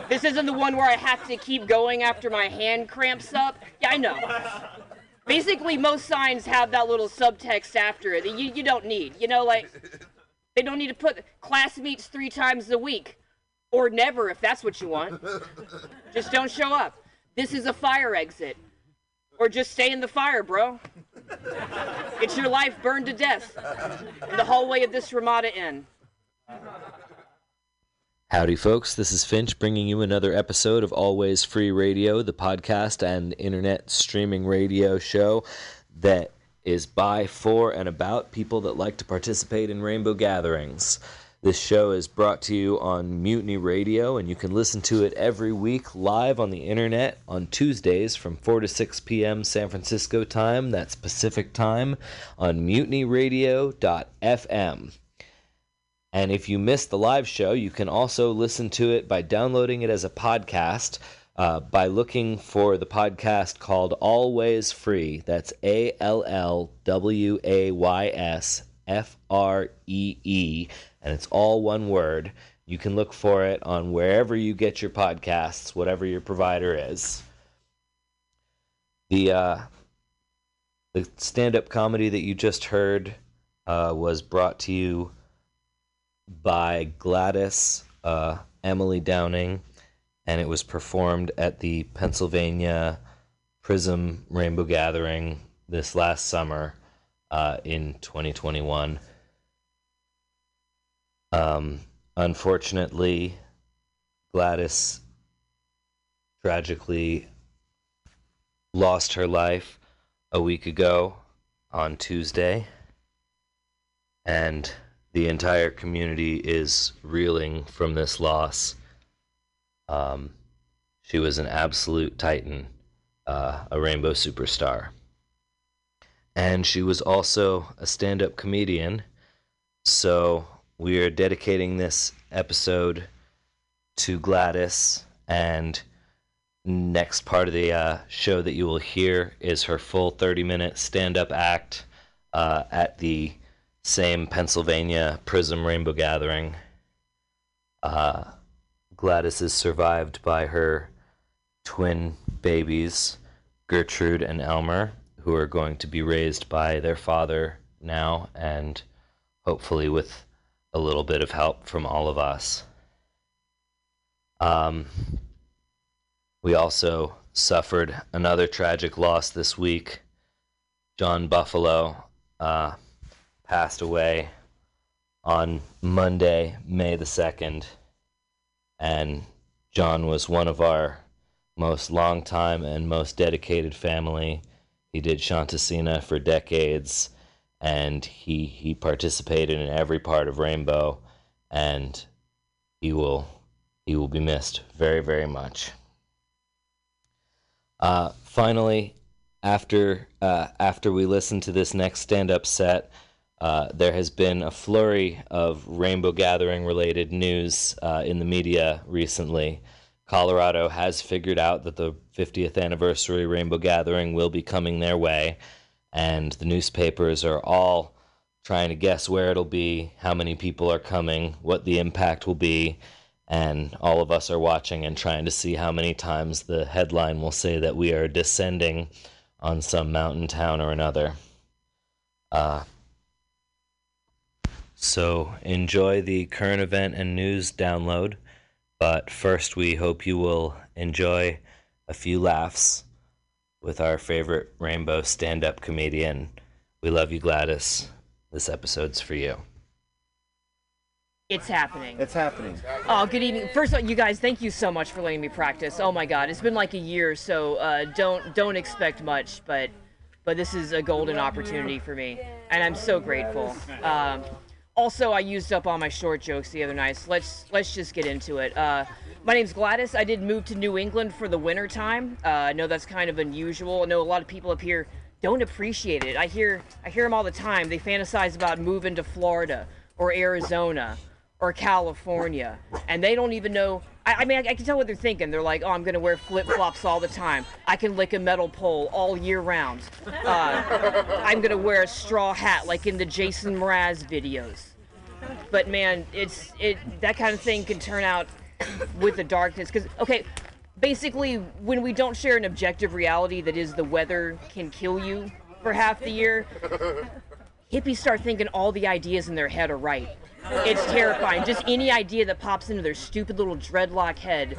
This isn't the one where I have to keep going after my hand cramps up. Yeah, I know. Basically, most signs have that little subtext after it that you, you don't need. You know, like, they don't need to put class meets three times a week. Or never, if that's what you want. Just don't show up. This is a fire exit. Or just stay in the fire, bro. It's your life burned to death in the hallway of this Ramada Inn. Howdy, folks. This is Finch bringing you another episode of Always Free Radio, the podcast and internet streaming radio show that is by, for, and about people that like to participate in rainbow gatherings. This show is brought to you on Mutiny Radio, and you can listen to it every week live on the internet on Tuesdays from 4 to 6 p.m. San Francisco time. That's Pacific time on mutinyradio.fm. And if you missed the live show, you can also listen to it by downloading it as a podcast uh, by looking for the podcast called Always Free. That's A L L W A Y S F R E E, and it's all one word. You can look for it on wherever you get your podcasts, whatever your provider is. The uh, the stand-up comedy that you just heard uh, was brought to you by Gladys uh, Emily Downing, and it was performed at the Pennsylvania Prism Rainbow Gathering this last summer uh, in 2021. Um, unfortunately, Gladys tragically lost her life a week ago on Tuesday, and the entire community is reeling from this loss. Um, she was an absolute titan, uh, a rainbow superstar. And she was also a stand up comedian. So we are dedicating this episode to Gladys. And next part of the uh, show that you will hear is her full 30 minute stand up act uh, at the same Pennsylvania Prism Rainbow Gathering. Uh, Gladys is survived by her twin babies, Gertrude and Elmer, who are going to be raised by their father now and hopefully with a little bit of help from all of us. Um, we also suffered another tragic loss this week. John Buffalo uh, passed away on Monday, May the 2nd. And John was one of our most longtime and most dedicated family. He did Shanti Sena for decades, and he, he participated in every part of Rainbow, and he will he will be missed very, very much. Uh, finally, after uh, after we listen to this next stand-up set, uh, there has been a flurry of Rainbow Gathering related news uh, in the media recently. Colorado has figured out that the 50th anniversary Rainbow Gathering will be coming their way, and the newspapers are all trying to guess where it'll be, how many people are coming, what the impact will be, and all of us are watching and trying to see how many times the headline will say that we are descending on some mountain town or another. Uh, so enjoy the current event and news download. But first, we hope you will enjoy a few laughs with our favorite rainbow stand up comedian. We love you, Gladys. This episode's for you. It's happening. It's happening. Oh, good evening. First of all, you guys, thank you so much for letting me practice. Oh my God, it's been like a year, so uh, don't don't expect much, but but this is a golden opportunity for me, and I'm so grateful. Um, also, I used up all my short jokes the other night. So let's let's just get into it. Uh, my name's Gladys. I did move to New England for the winter time. Uh, I know that's kind of unusual. I know a lot of people up here don't appreciate it. I hear I hear them all the time. They fantasize about moving to Florida or Arizona or California, and they don't even know. I, I mean, I, I can tell what they're thinking. They're like, "Oh, I'm gonna wear flip flops all the time. I can lick a metal pole all year round. Uh, I'm gonna wear a straw hat like in the Jason Mraz videos." But man, it's it that kind of thing can turn out with the darkness. Because okay, basically, when we don't share an objective reality that is the weather can kill you for half the year, hippies start thinking all the ideas in their head are right. It's terrifying. Just any idea that pops into their stupid little dreadlock head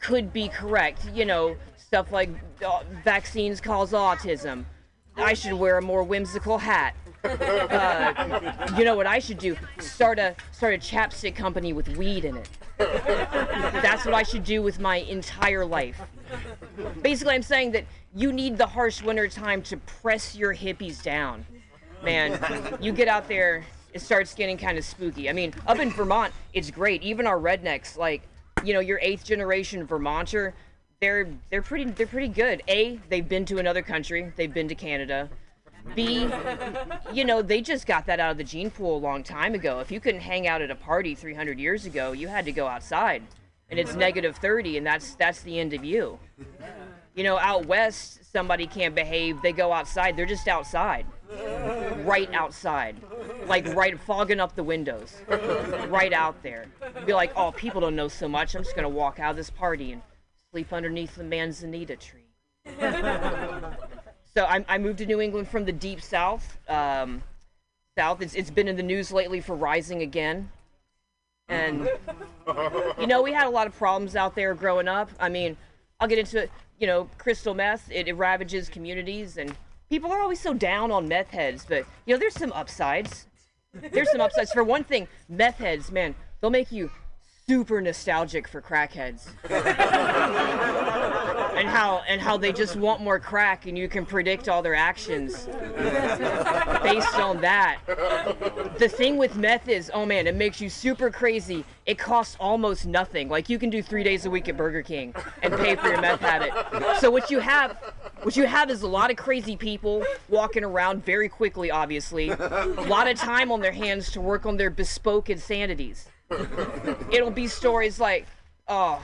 could be correct. You know, stuff like uh, vaccines cause autism. I should wear a more whimsical hat. Uh, you know what I should do? Start a start a chapstick company with weed in it. That's what I should do with my entire life. Basically, I'm saying that you need the harsh winter time to press your hippies down. Man, you get out there, it starts getting kind of spooky. I mean, up in Vermont, it's great. Even our rednecks, like, you know, your eighth generation Vermonter, they're they're pretty they're pretty good. A, they've been to another country. They've been to Canada. B, you know, they just got that out of the gene pool a long time ago. If you couldn't hang out at a party 300 years ago, you had to go outside. And it's negative 30 and that's that's the end of you. You know, out west, somebody can't behave, they go outside, they're just outside. Right outside. Like right fogging up the windows. Right out there. Be like, "Oh, people don't know so much. I'm just to walk out of this party and sleep underneath the manzanita tree." So I, I moved to New England from the deep south. Um, south. It's, it's been in the news lately for rising again. And, you know, we had a lot of problems out there growing up. I mean, I'll get into it. You know, crystal meth, it, it ravages communities, and people are always so down on meth heads. But, you know, there's some upsides. There's some upsides. For one thing, meth heads, man, they'll make you super nostalgic for crackheads and how and how they just want more crack and you can predict all their actions based on that the thing with meth is oh man it makes you super crazy it costs almost nothing like you can do three days a week at burger king and pay for your meth habit so what you have what you have is a lot of crazy people walking around very quickly obviously a lot of time on their hands to work on their bespoke insanities it'll be stories like oh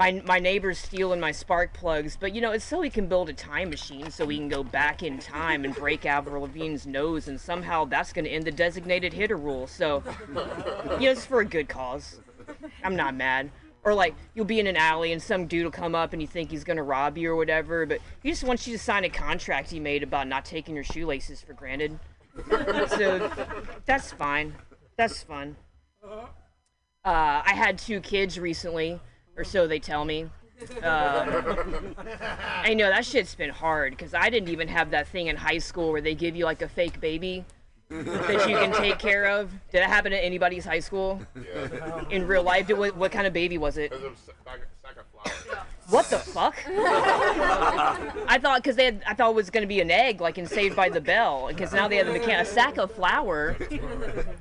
my my neighbor's stealing my spark plugs, but you know it's so he can build a time machine so he can go back in time and break Avril Lavigne's nose, and somehow that's going to end the designated hitter rule. So, you know, for a good cause. I'm not mad. Or like you'll be in an alley and some dude will come up and you think he's gonna rob you or whatever, but he just wants you to sign a contract he made about not taking your shoelaces for granted. so that's fine. That's fun. Uh, I had two kids recently or so they tell me. Um, I know that shit's been hard because I didn't even have that thing in high school where they give you like a fake baby that you can take care of. Did that happen at anybody's high school? Yeah. In real life, did, what, what kind of baby was it? What the fuck? I thought because they had, I thought it was gonna be an egg like in Saved by the Bell because now they have the mechan- a sack of flour.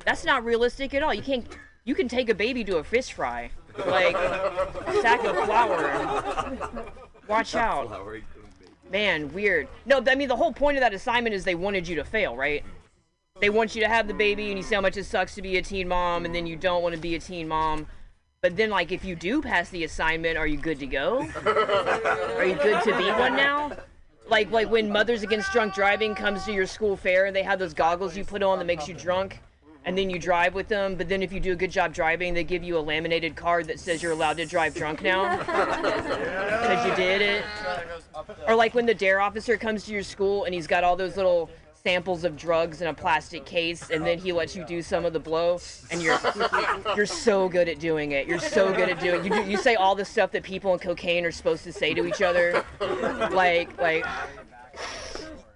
That's not realistic at all. You can't. You can take a baby to a fish fry like a sack of flour. Watch out. Man, weird. No, I mean the whole point of that assignment is they wanted you to fail, right? They want you to have the baby and you see how much it sucks to be a teen mom and then you don't want to be a teen mom. But then like if you do pass the assignment, are you good to go? Are you good to be one now? Like like when Mothers Against Drunk Driving comes to your school fair and they have those goggles you put on that makes you drunk and then you drive with them. But then if you do a good job driving, they give you a laminated card that says you're allowed to drive drunk now because you did it. Or like when the dare officer comes to your school and he's got all those little samples of drugs in a plastic case, and then he lets you do some of the blow, and you're you're so good at doing it. You're so good at doing. You do, you say all the stuff that people in cocaine are supposed to say to each other, like like.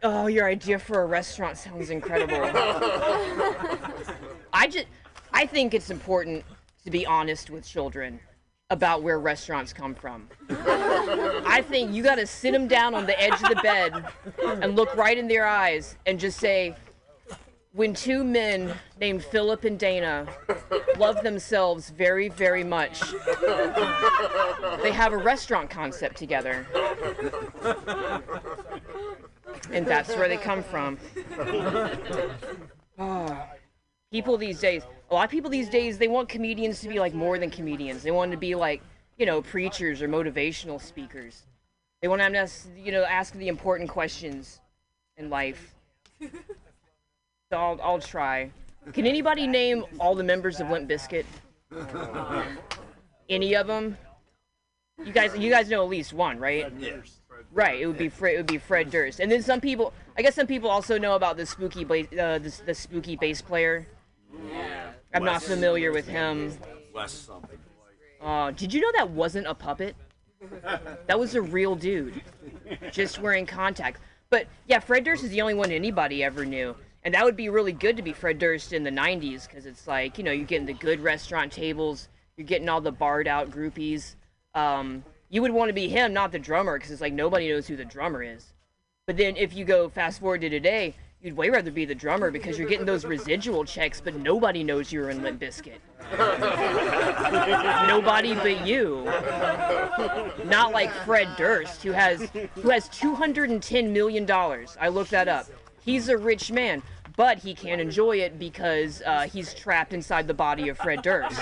Oh, your idea for a restaurant sounds incredible. I just, I think it's important to be honest with children about where restaurants come from. I think you got to sit them down on the edge of the bed and look right in their eyes and just say, when two men named Philip and Dana love themselves very, very much, they have a restaurant concept together. And that's where they come from. Ah. people these days, a lot of people these days, they want comedians to be like more than comedians. They want to be like, you know, preachers or motivational speakers. They want them to, ask, you know, ask the important questions in life. So I'll, I'll try. Can anybody name all the members of Limp Bizkit? Any of them? You guys, you guys know at least one, right? Right. It would be Fred. It would be Fred Durst. And then some people, I guess some people also know about the spooky, bass, uh, the, the spooky bass player. I'm not familiar with him. Wes something. Uh, did you know that wasn't a puppet? That was a real dude, just wearing contacts. But yeah, Fred Durst is the only one anybody ever knew, and that would be really good to be Fred Durst in the '90s because it's like you know you're getting the good restaurant tables, you're getting all the barred out groupies. Um, you would want to be him, not the drummer, because it's like nobody knows who the drummer is. But then if you go fast forward to today, you'd way rather be the drummer because you're getting those residual checks, but nobody knows you're in Limp Bizkit. nobody but you. Not like Fred Durst, who has who has 210 million dollars. I looked that up. He's a rich man, but he can't enjoy it because uh, he's trapped inside the body of Fred Durst.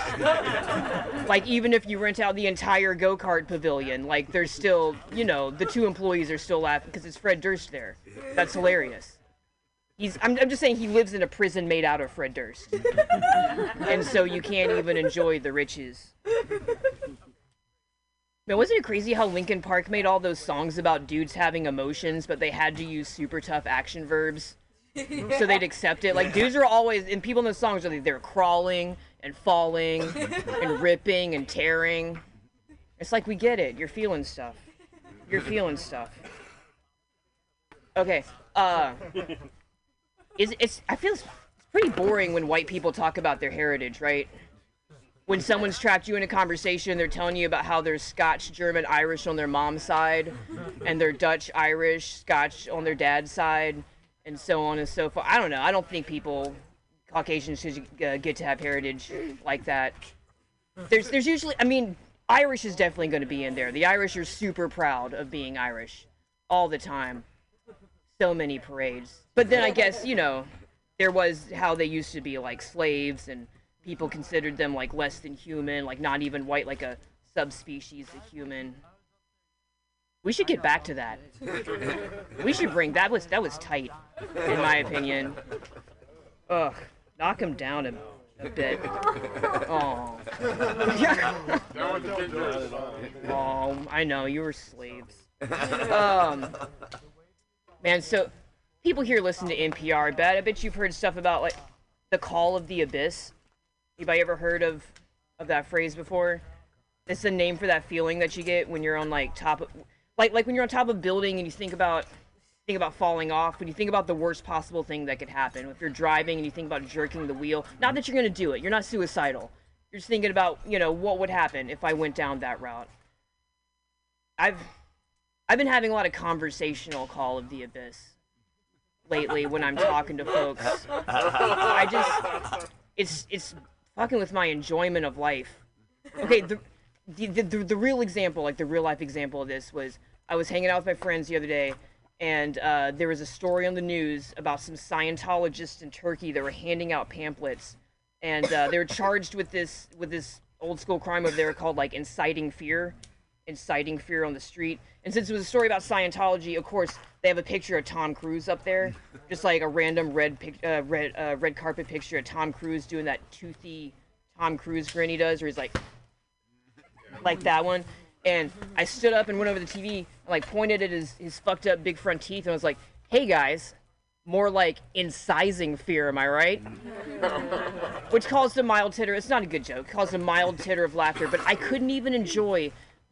like even if you rent out the entire go kart pavilion, like there's still, you know, the two employees are still laughing because it's Fred Durst there. That's hilarious. He's, I'm, I'm just saying he lives in a prison made out of Fred Durst. and so you can't even enjoy the riches. Man, wasn't it crazy how Linkin Park made all those songs about dudes having emotions, but they had to use super tough action verbs so they'd accept it? Like dudes are always, and people in the songs are like they're crawling and falling and ripping and tearing. It's like we get it. You're feeling stuff. You're feeling stuff. Okay. Uh, is it's I feel it's pretty boring when white people talk about their heritage, right? When someone's trapped you in a conversation, they're telling you about how they're Scotch, German, Irish on their mom's side, and they're Dutch, Irish, Scotch on their dad's side, and so on and so forth. I don't know. I don't think people, Caucasians, should uh, get to have heritage like that. There's, there's usually, I mean, Irish is definitely going to be in there. The Irish are super proud of being Irish, all the time. So many parades. But then I guess you know, there was how they used to be like slaves, and people considered them like less than human, like not even white, like a subspecies of human. We should get back to that. We should bring that was that was tight, in my opinion. Ugh, knock him down a, a bit. Oh. oh, I know you were slaves. Um, man, so people here listen to NPR. Bet I bet you've heard stuff about like the call of the abyss. Anybody ever heard of of that phrase before? It's the name for that feeling that you get when you're on like top of like like when you're on top of a building and you think about think about falling off, when you think about the worst possible thing that could happen. If you're driving and you think about jerking the wheel, not that you're gonna do it, you're not suicidal. You're just thinking about, you know, what would happen if I went down that route. I've I've been having a lot of conversational call of the abyss lately when I'm talking to folks. I just it's it's fucking with my enjoyment of life. Okay, the the, the the real example, like the real life example of this was I was hanging out with my friends the other day and uh, there was a story on the news about some Scientologists in Turkey that were handing out pamphlets and uh, they were charged with this with this old school crime over there called like inciting fear inciting fear on the street. And since it was a story about Scientology, of course, they have a picture of Tom Cruise up there, just like a random red pic- uh, red uh, red carpet picture of Tom Cruise doing that toothy Tom Cruise grin he does, where he's like, like that one. And I stood up and went over the TV, and like pointed at his his fucked up big front teeth, and I was like, "Hey guys, more like incising fear, am I right? Which caused a mild titter. It's not a good joke. Caused a mild titter of laughter, but I couldn't even enjoy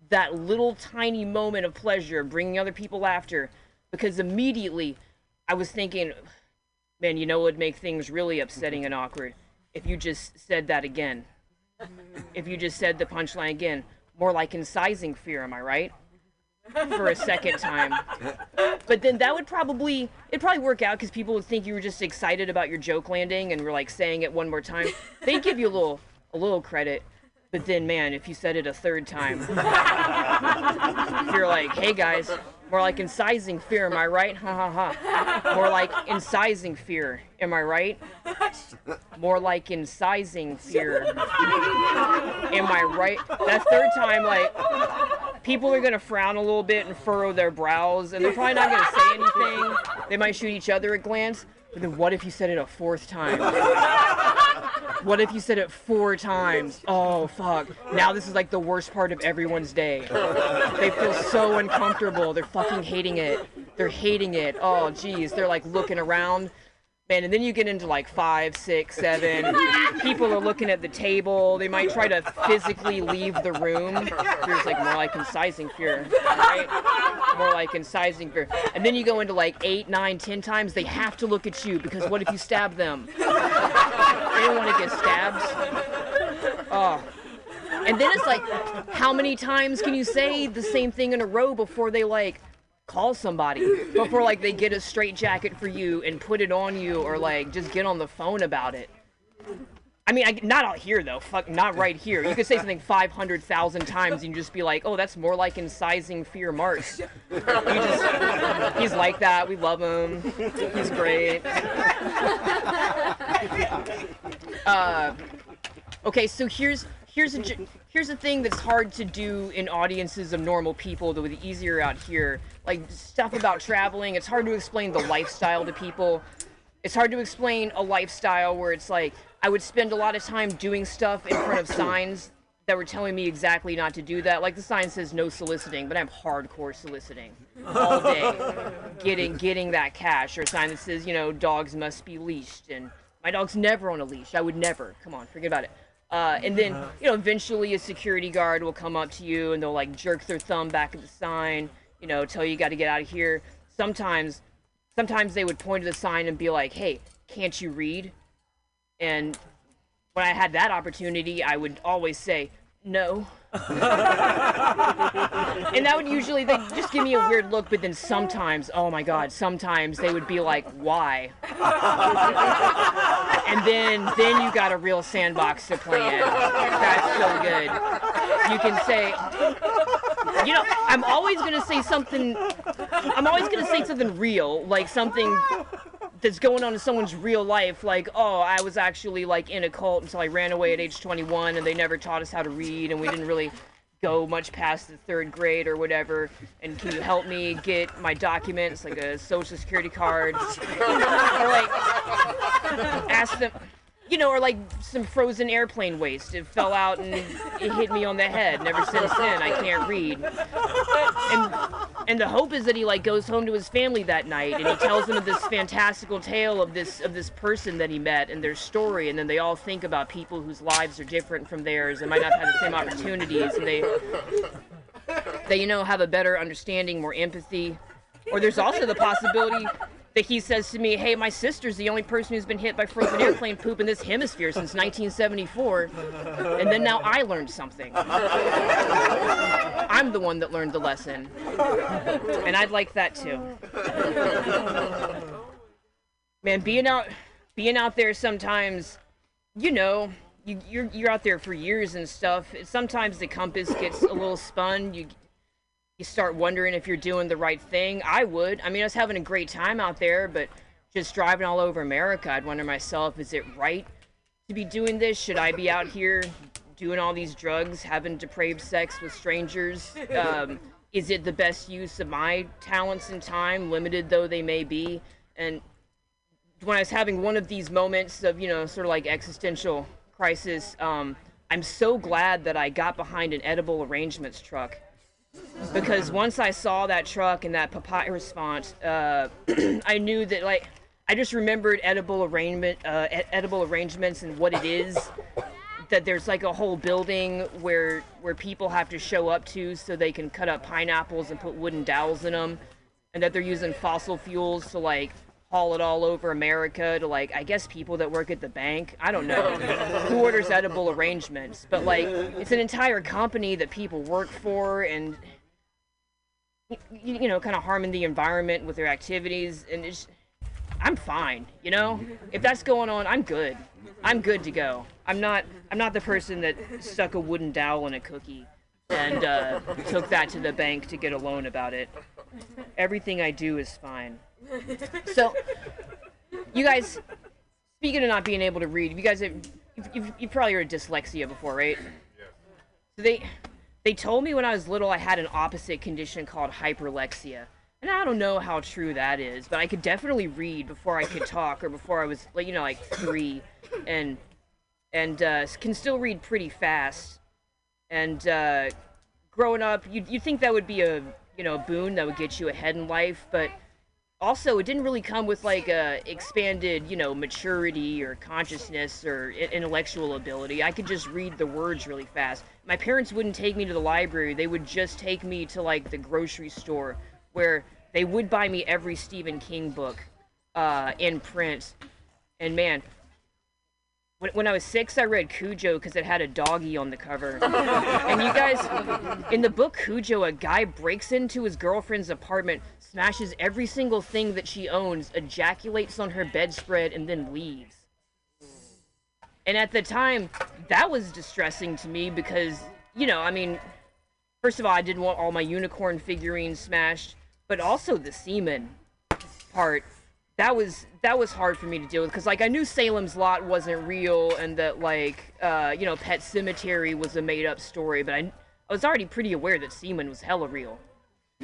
that little tiny moment of pleasure bringing other people laughter because immediately I was thinking, man, you know what would make things really upsetting and awkward if you just said that again. If you just said the punchline again, more like incising fear, am I right? For a second time. But then that would probably it'd probably work out because people would think you were just excited about your joke landing and were like saying it one more time. They'd give you a little a little credit. But then man, if you said it a third time, you're like, hey guys, more like incising fear, am I right? Ha ha ha. More like incising fear, am I right? More like incising fear. Am I right? That third time, like, people are gonna frown a little bit and furrow their brows, and they're probably not gonna say anything. They might shoot each other a glance. But then what if you said it a fourth time? What if you said it four times? Oh fuck. Now this is like the worst part of everyone's day. They feel so uncomfortable. They're fucking hating it. They're hating it. Oh geez. They're like looking around. And then you get into like five, six, seven. People are looking at the table. They might try to physically leave the room. There's like more like incising fear, right? More like incising fear. And then you go into like eight, nine, ten times. They have to look at you because what if you stab them? They don't want to get stabbed. Oh. And then it's like, how many times can you say the same thing in a row before they like call somebody? Before like they get a straight jacket for you and put it on you or like just get on the phone about it? I mean, I, not out here though. Fuck, not right here. You could say something 500,000 times and just be like, oh, that's more like incising fear Mars. Just, he's like that. We love him. He's great. Uh, okay, so here's here's a here's a thing that's hard to do in audiences of normal people would be easier out here. Like stuff about traveling, it's hard to explain the lifestyle to people. It's hard to explain a lifestyle where it's like I would spend a lot of time doing stuff in front of signs that were telling me exactly not to do that. Like the sign says no soliciting, but I'm hardcore soliciting all day, getting getting that cash. Or a sign that says you know dogs must be leashed, and my dog's never on a leash. I would never. Come on, forget about it. Uh, and then you know eventually a security guard will come up to you and they'll like jerk their thumb back at the sign, you know, tell you got to get out of here. Sometimes, sometimes they would point to the sign and be like, "Hey, can't you read?" And when I had that opportunity, I would always say no. and that would usually they just give me a weird look, but then sometimes, oh my god, sometimes they would be like, "Why?" and then then you got a real sandbox to play in. That's so good. You can say, you know, I'm always gonna say something. I'm always gonna say something real, like something that's going on in someone's real life like oh i was actually like in a cult until i ran away at age 21 and they never taught us how to read and we didn't really go much past the third grade or whatever. And can you help me get my documents like a social security card? Or like ask them you know, or like some frozen airplane waste. It fell out and it hit me on the head. And ever since then, I can't read. And and the hope is that he like goes home to his family that night and he tells them of this fantastical tale of this of this person that he met and their story. And then they all think about people whose lives are different from theirs and might not have the same opportunities. And they they you know have a better understanding, more empathy. Or there's also the possibility that he says to me, "Hey, my sister's the only person who's been hit by frozen airplane poop in this hemisphere since 1974," and then now I learned something. I'm the one that learned the lesson, and I'd like that too. Man, being out, being out there sometimes, you know, you, you're you're out there for years and stuff. Sometimes the compass gets a little spun. You you start wondering if you're doing the right thing. I would. I mean, I was having a great time out there, but just driving all over America, I'd wonder myself, is it right to be doing this? Should I be out here doing all these drugs, having depraved sex with strangers? Um, is it the best use of my talents and time, limited though they may be? And when I was having one of these moments of, you know, sort of like existential crisis, um, I'm so glad that I got behind an edible arrangements truck because once I saw that truck and that papyrus font, uh, I knew that like I just remembered edible arrangement, uh, edible arrangements, and what it is. that there's like a whole building where where people have to show up to so they can cut up pineapples and put wooden dowels in them, and that they're using fossil fuels to like haul it all over America to like I guess people that work at the bank. I don't know who orders edible arrangements, but like it's an entire company that people work for and you know kind of harming the environment with their activities and it's I'm fine, you know? If that's going on, I'm good. I'm good to go. I'm not I'm not the person that stuck a wooden dowel in a cookie and uh, took that to the bank to get a loan about it. Everything I do is fine. So, you guys, speaking of not being able to read, you guys have you've, you've, you've probably heard of dyslexia before, right? So they they told me when I was little I had an opposite condition called hyperlexia. And I don't know how true that is, but I could definitely read before I could talk or before I was like you know like 3 and and uh, can still read pretty fast. And uh, growing up, you'd, you'd think that would be a you know a boon that would get you ahead in life, but also it didn't really come with like a expanded you know maturity or consciousness or intellectual ability. I could just read the words really fast. My parents wouldn't take me to the library; they would just take me to like the grocery store where they would buy me every Stephen King book uh, in print. And man, when, when I was six, I read Cujo because it had a doggy on the cover. and you guys, in the book Cujo, a guy breaks into his girlfriend's apartment, smashes every single thing that she owns, ejaculates on her bedspread, and then leaves. And at the time, that was distressing to me because, you know, I mean, first of all, I didn't want all my unicorn figurines smashed, but also the semen part that was that was hard for me to deal with because like I knew Salem's Lot wasn't real and that like uh, you know Pet Sematary was a made up story, but I I was already pretty aware that semen was hella real,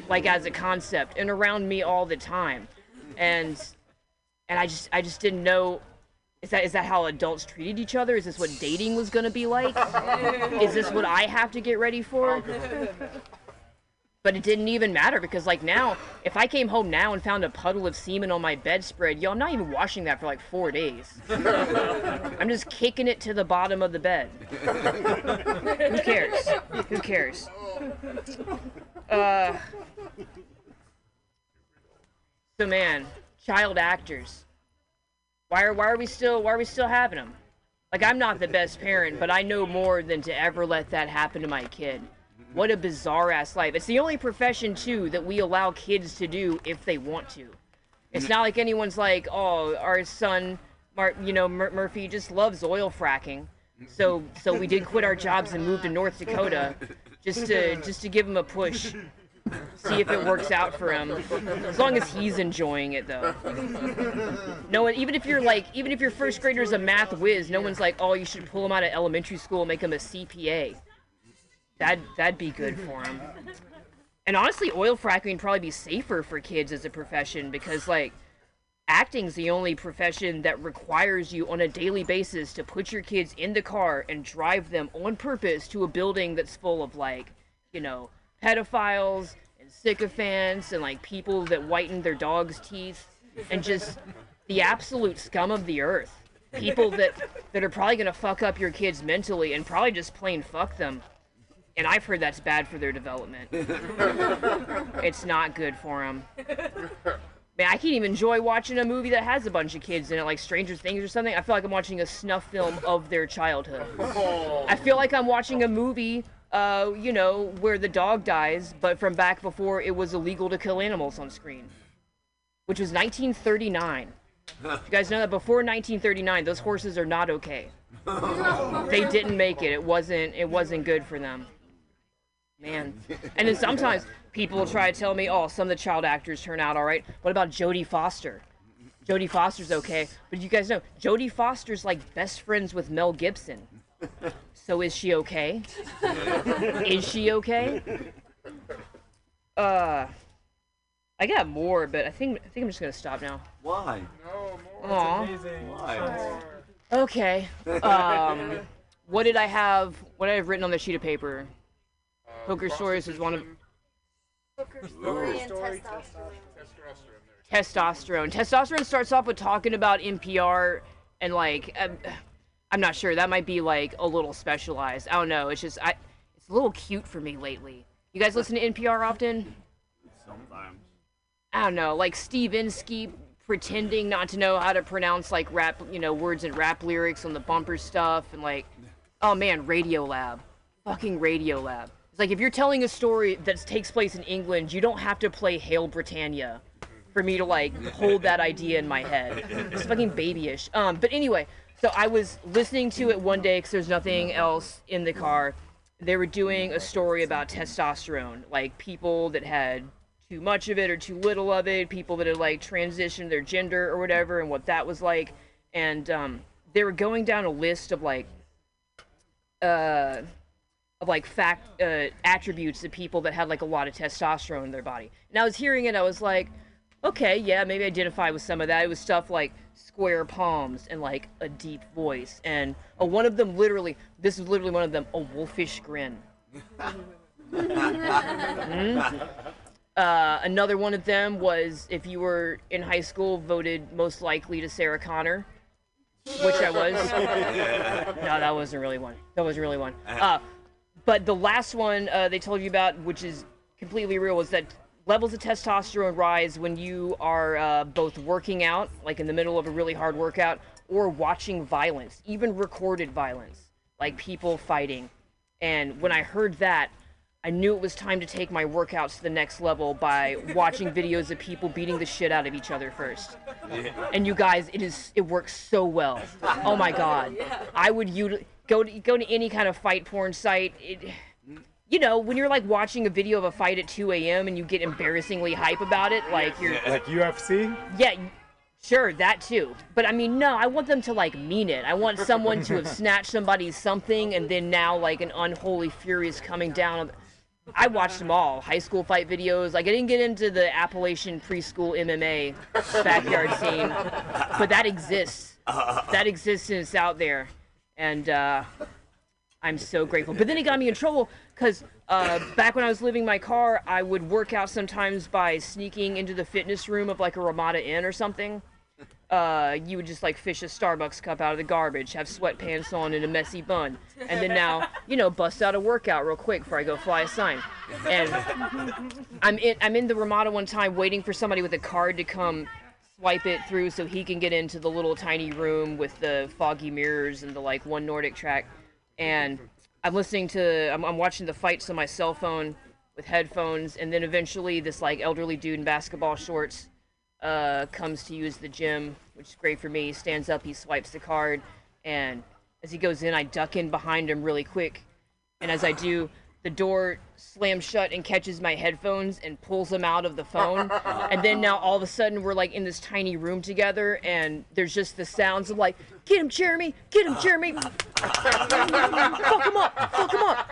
like as a concept and around me all the time, and and I just I just didn't know. Is that is that how adults treated each other? Is this what dating was gonna be like? is this what I have to get ready for? But it didn't even matter because, like, now, if I came home now and found a puddle of semen on my bedspread, yo, I'm not even washing that for like four days. I'm just kicking it to the bottom of the bed. Who cares? Who cares? Uh. So, man, child actors. Why are why are we still why are we still having them? Like, I'm not the best parent, but I know more than to ever let that happen to my kid. What a bizarre ass life. It's the only profession too that we allow kids to do if they want to. It's not like anyone's like, oh, our son, Mar- you know, Mur- Murphy just loves oil fracking, so so we did quit our jobs and moved to North Dakota, just to just to give him a push, see if it works out for him. As long as he's enjoying it though. No one, even if you're like, even if your first grader's a math whiz, no one's like, oh, you should pull him out of elementary school, and make him a CPA. That that'd be good for him. And honestly, oil fracking would probably be safer for kids as a profession because like acting's the only profession that requires you on a daily basis to put your kids in the car and drive them on purpose to a building that's full of like, you know, pedophiles and sycophants and like people that whiten their dog's teeth and just the absolute scum of the earth. People that that are probably gonna fuck up your kids mentally and probably just plain fuck them. And I've heard that's bad for their development. it's not good for them. Man, I can't even enjoy watching a movie that has a bunch of kids in it, like Stranger Things or something. I feel like I'm watching a snuff film of their childhood. I feel like I'm watching a movie, uh, you know, where the dog dies, but from back before it was illegal to kill animals on screen, which was 1939. You guys know that before 1939, those horses are not okay. They didn't make it. It wasn't. It wasn't good for them. Man. And then sometimes people will try to tell me, oh, some of the child actors turn out all right. What about Jodie Foster? Jodie Foster's okay. But you guys know, Jodie Foster's like best friends with Mel Gibson. So is she okay? is she okay? Uh, I got more, but I think I think I'm just gonna stop now. Why? No, more. Aw. Why? Okay. Um, what did I have? What did I have written on the sheet of paper? Poker stories is one of. Poker story and testosterone. testosterone. Testosterone starts off with talking about NPR and like um, I'm not sure that might be like a little specialized. I don't know. It's just I it's a little cute for me lately. You guys listen to NPR often? Sometimes. I don't know, like Steve Inskeep pretending not to know how to pronounce like rap, you know, words and rap lyrics on the bumper stuff, and like, oh man, Radiolab. fucking Radiolab. It's like if you're telling a story that takes place in England, you don't have to play Hail Britannia for me to like hold that idea in my head. It's fucking babyish. Um, but anyway, so I was listening to it one day because there's nothing else in the car. They were doing a story about testosterone, like people that had too much of it or too little of it, people that had like transitioned their gender or whatever, and what that was like. And um, they were going down a list of like, uh, of like fact uh, attributes of people that had like a lot of testosterone in their body. And I was hearing it, I was like, okay, yeah, maybe identify with some of that. It was stuff like square palms and like a deep voice, and uh, one of them literally, this is literally one of them, a wolfish grin. Mhm. Uh, another one of them was if you were in high school voted most likely to Sarah Connor, which I was. no, that wasn't really one. That wasn't really one. Uh, but the last one uh, they told you about, which is completely real, was that levels of testosterone rise when you are uh, both working out, like in the middle of a really hard workout, or watching violence, even recorded violence, like people fighting. And when I heard that, I knew it was time to take my workouts to the next level by watching videos of people beating the shit out of each other first. And you guys, it is it works so well. Oh my god, I would you go to go to any kind of fight porn site. It, you know, when you're like watching a video of a fight at 2 a.m. and you get embarrassingly hype about it, like you're Like UFC? yeah, sure, that too. But I mean, no, I want them to like mean it. I want someone to have snatched somebody's something and then now like an unholy fury is coming down. I watched them all. High school fight videos. Like I didn't get into the Appalachian preschool MMA backyard scene, but that exists. That exists and it's out there, and uh, I'm so grateful. But then it got me in trouble because uh, back when I was living my car, I would work out sometimes by sneaking into the fitness room of like a Ramada Inn or something. Uh, you would just like fish a Starbucks cup out of the garbage, have sweatpants on and a messy bun, and then now you know bust out a workout real quick before I go fly a sign. And I'm in I'm in the Ramada one time waiting for somebody with a card to come swipe it through so he can get into the little tiny room with the foggy mirrors and the like one NordicTrack. And I'm listening to I'm, I'm watching the fights on my cell phone with headphones, and then eventually this like elderly dude in basketball shorts uh, comes to use the gym, which is great for me. He stands up, he swipes the card, and as he goes in, I duck in behind him really quick. And as I do, the door slams shut and catches my headphones and pulls them out of the phone. And then now all of a sudden we're like in this tiny room together, and there's just the sounds of like, "Get him, Jeremy! Get him, Jeremy! fuck him up! Fuck him up!"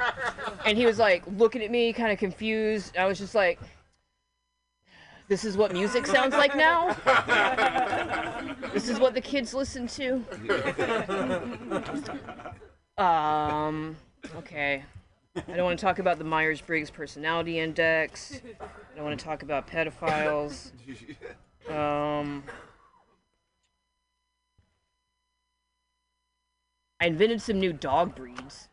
And he was like looking at me, kind of confused. I was just like, this is what music sounds like now? this is what the kids listen to? Um, okay. I don't want to talk about the Myers Briggs Personality Index. I don't want to talk about pedophiles. Um, I invented some new dog breeds,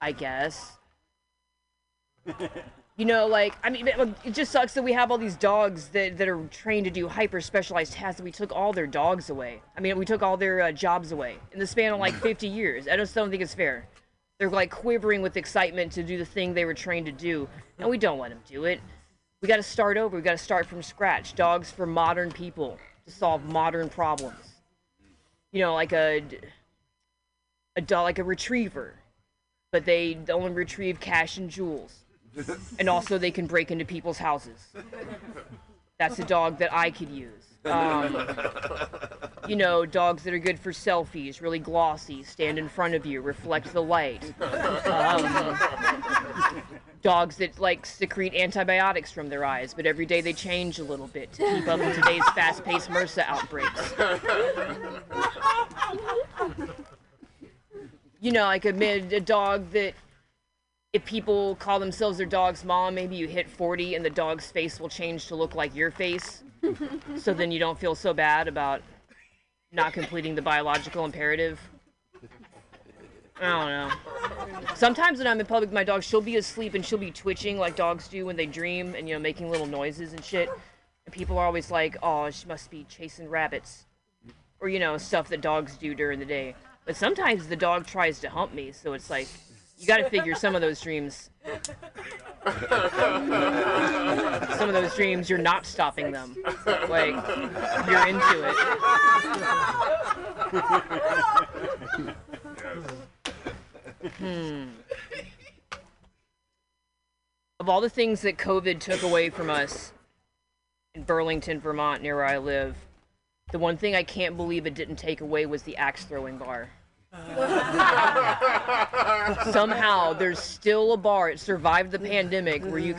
I guess. You know, like I mean, it just sucks that we have all these dogs that, that are trained to do hyper specialized tasks. And we took all their dogs away. I mean, we took all their uh, jobs away in the span of like 50 years. I just don't think it's fair. They're like quivering with excitement to do the thing they were trained to do, and we don't let them do it. We got to start over. We got to start from scratch. Dogs for modern people to solve modern problems. You know, like a a dog, like a retriever, but they only retrieve cash and jewels and also they can break into people's houses. That's a dog that I could use. Um, you know, dogs that are good for selfies, really glossy, stand in front of you, reflect the light. Um, dogs that like secrete antibiotics from their eyes, but every day they change a little bit to keep up with today's fast-paced MRSA outbreaks. You know, like a, mid- a dog that if people call themselves their dog's mom, maybe you hit 40 and the dog's face will change to look like your face. so then you don't feel so bad about not completing the biological imperative. I don't know. Sometimes when I'm in public with my dog, she'll be asleep and she'll be twitching like dogs do when they dream and, you know, making little noises and shit. And people are always like, oh, she must be chasing rabbits. Or, you know, stuff that dogs do during the day. But sometimes the dog tries to hump me, so it's like, you gotta figure some of those dreams. Some of those dreams, you're not stopping them. Like, you're into it. Hmm. Of all the things that COVID took away from us in Burlington, Vermont, near where I live, the one thing I can't believe it didn't take away was the axe throwing bar. Somehow there's still a bar. It survived the pandemic where you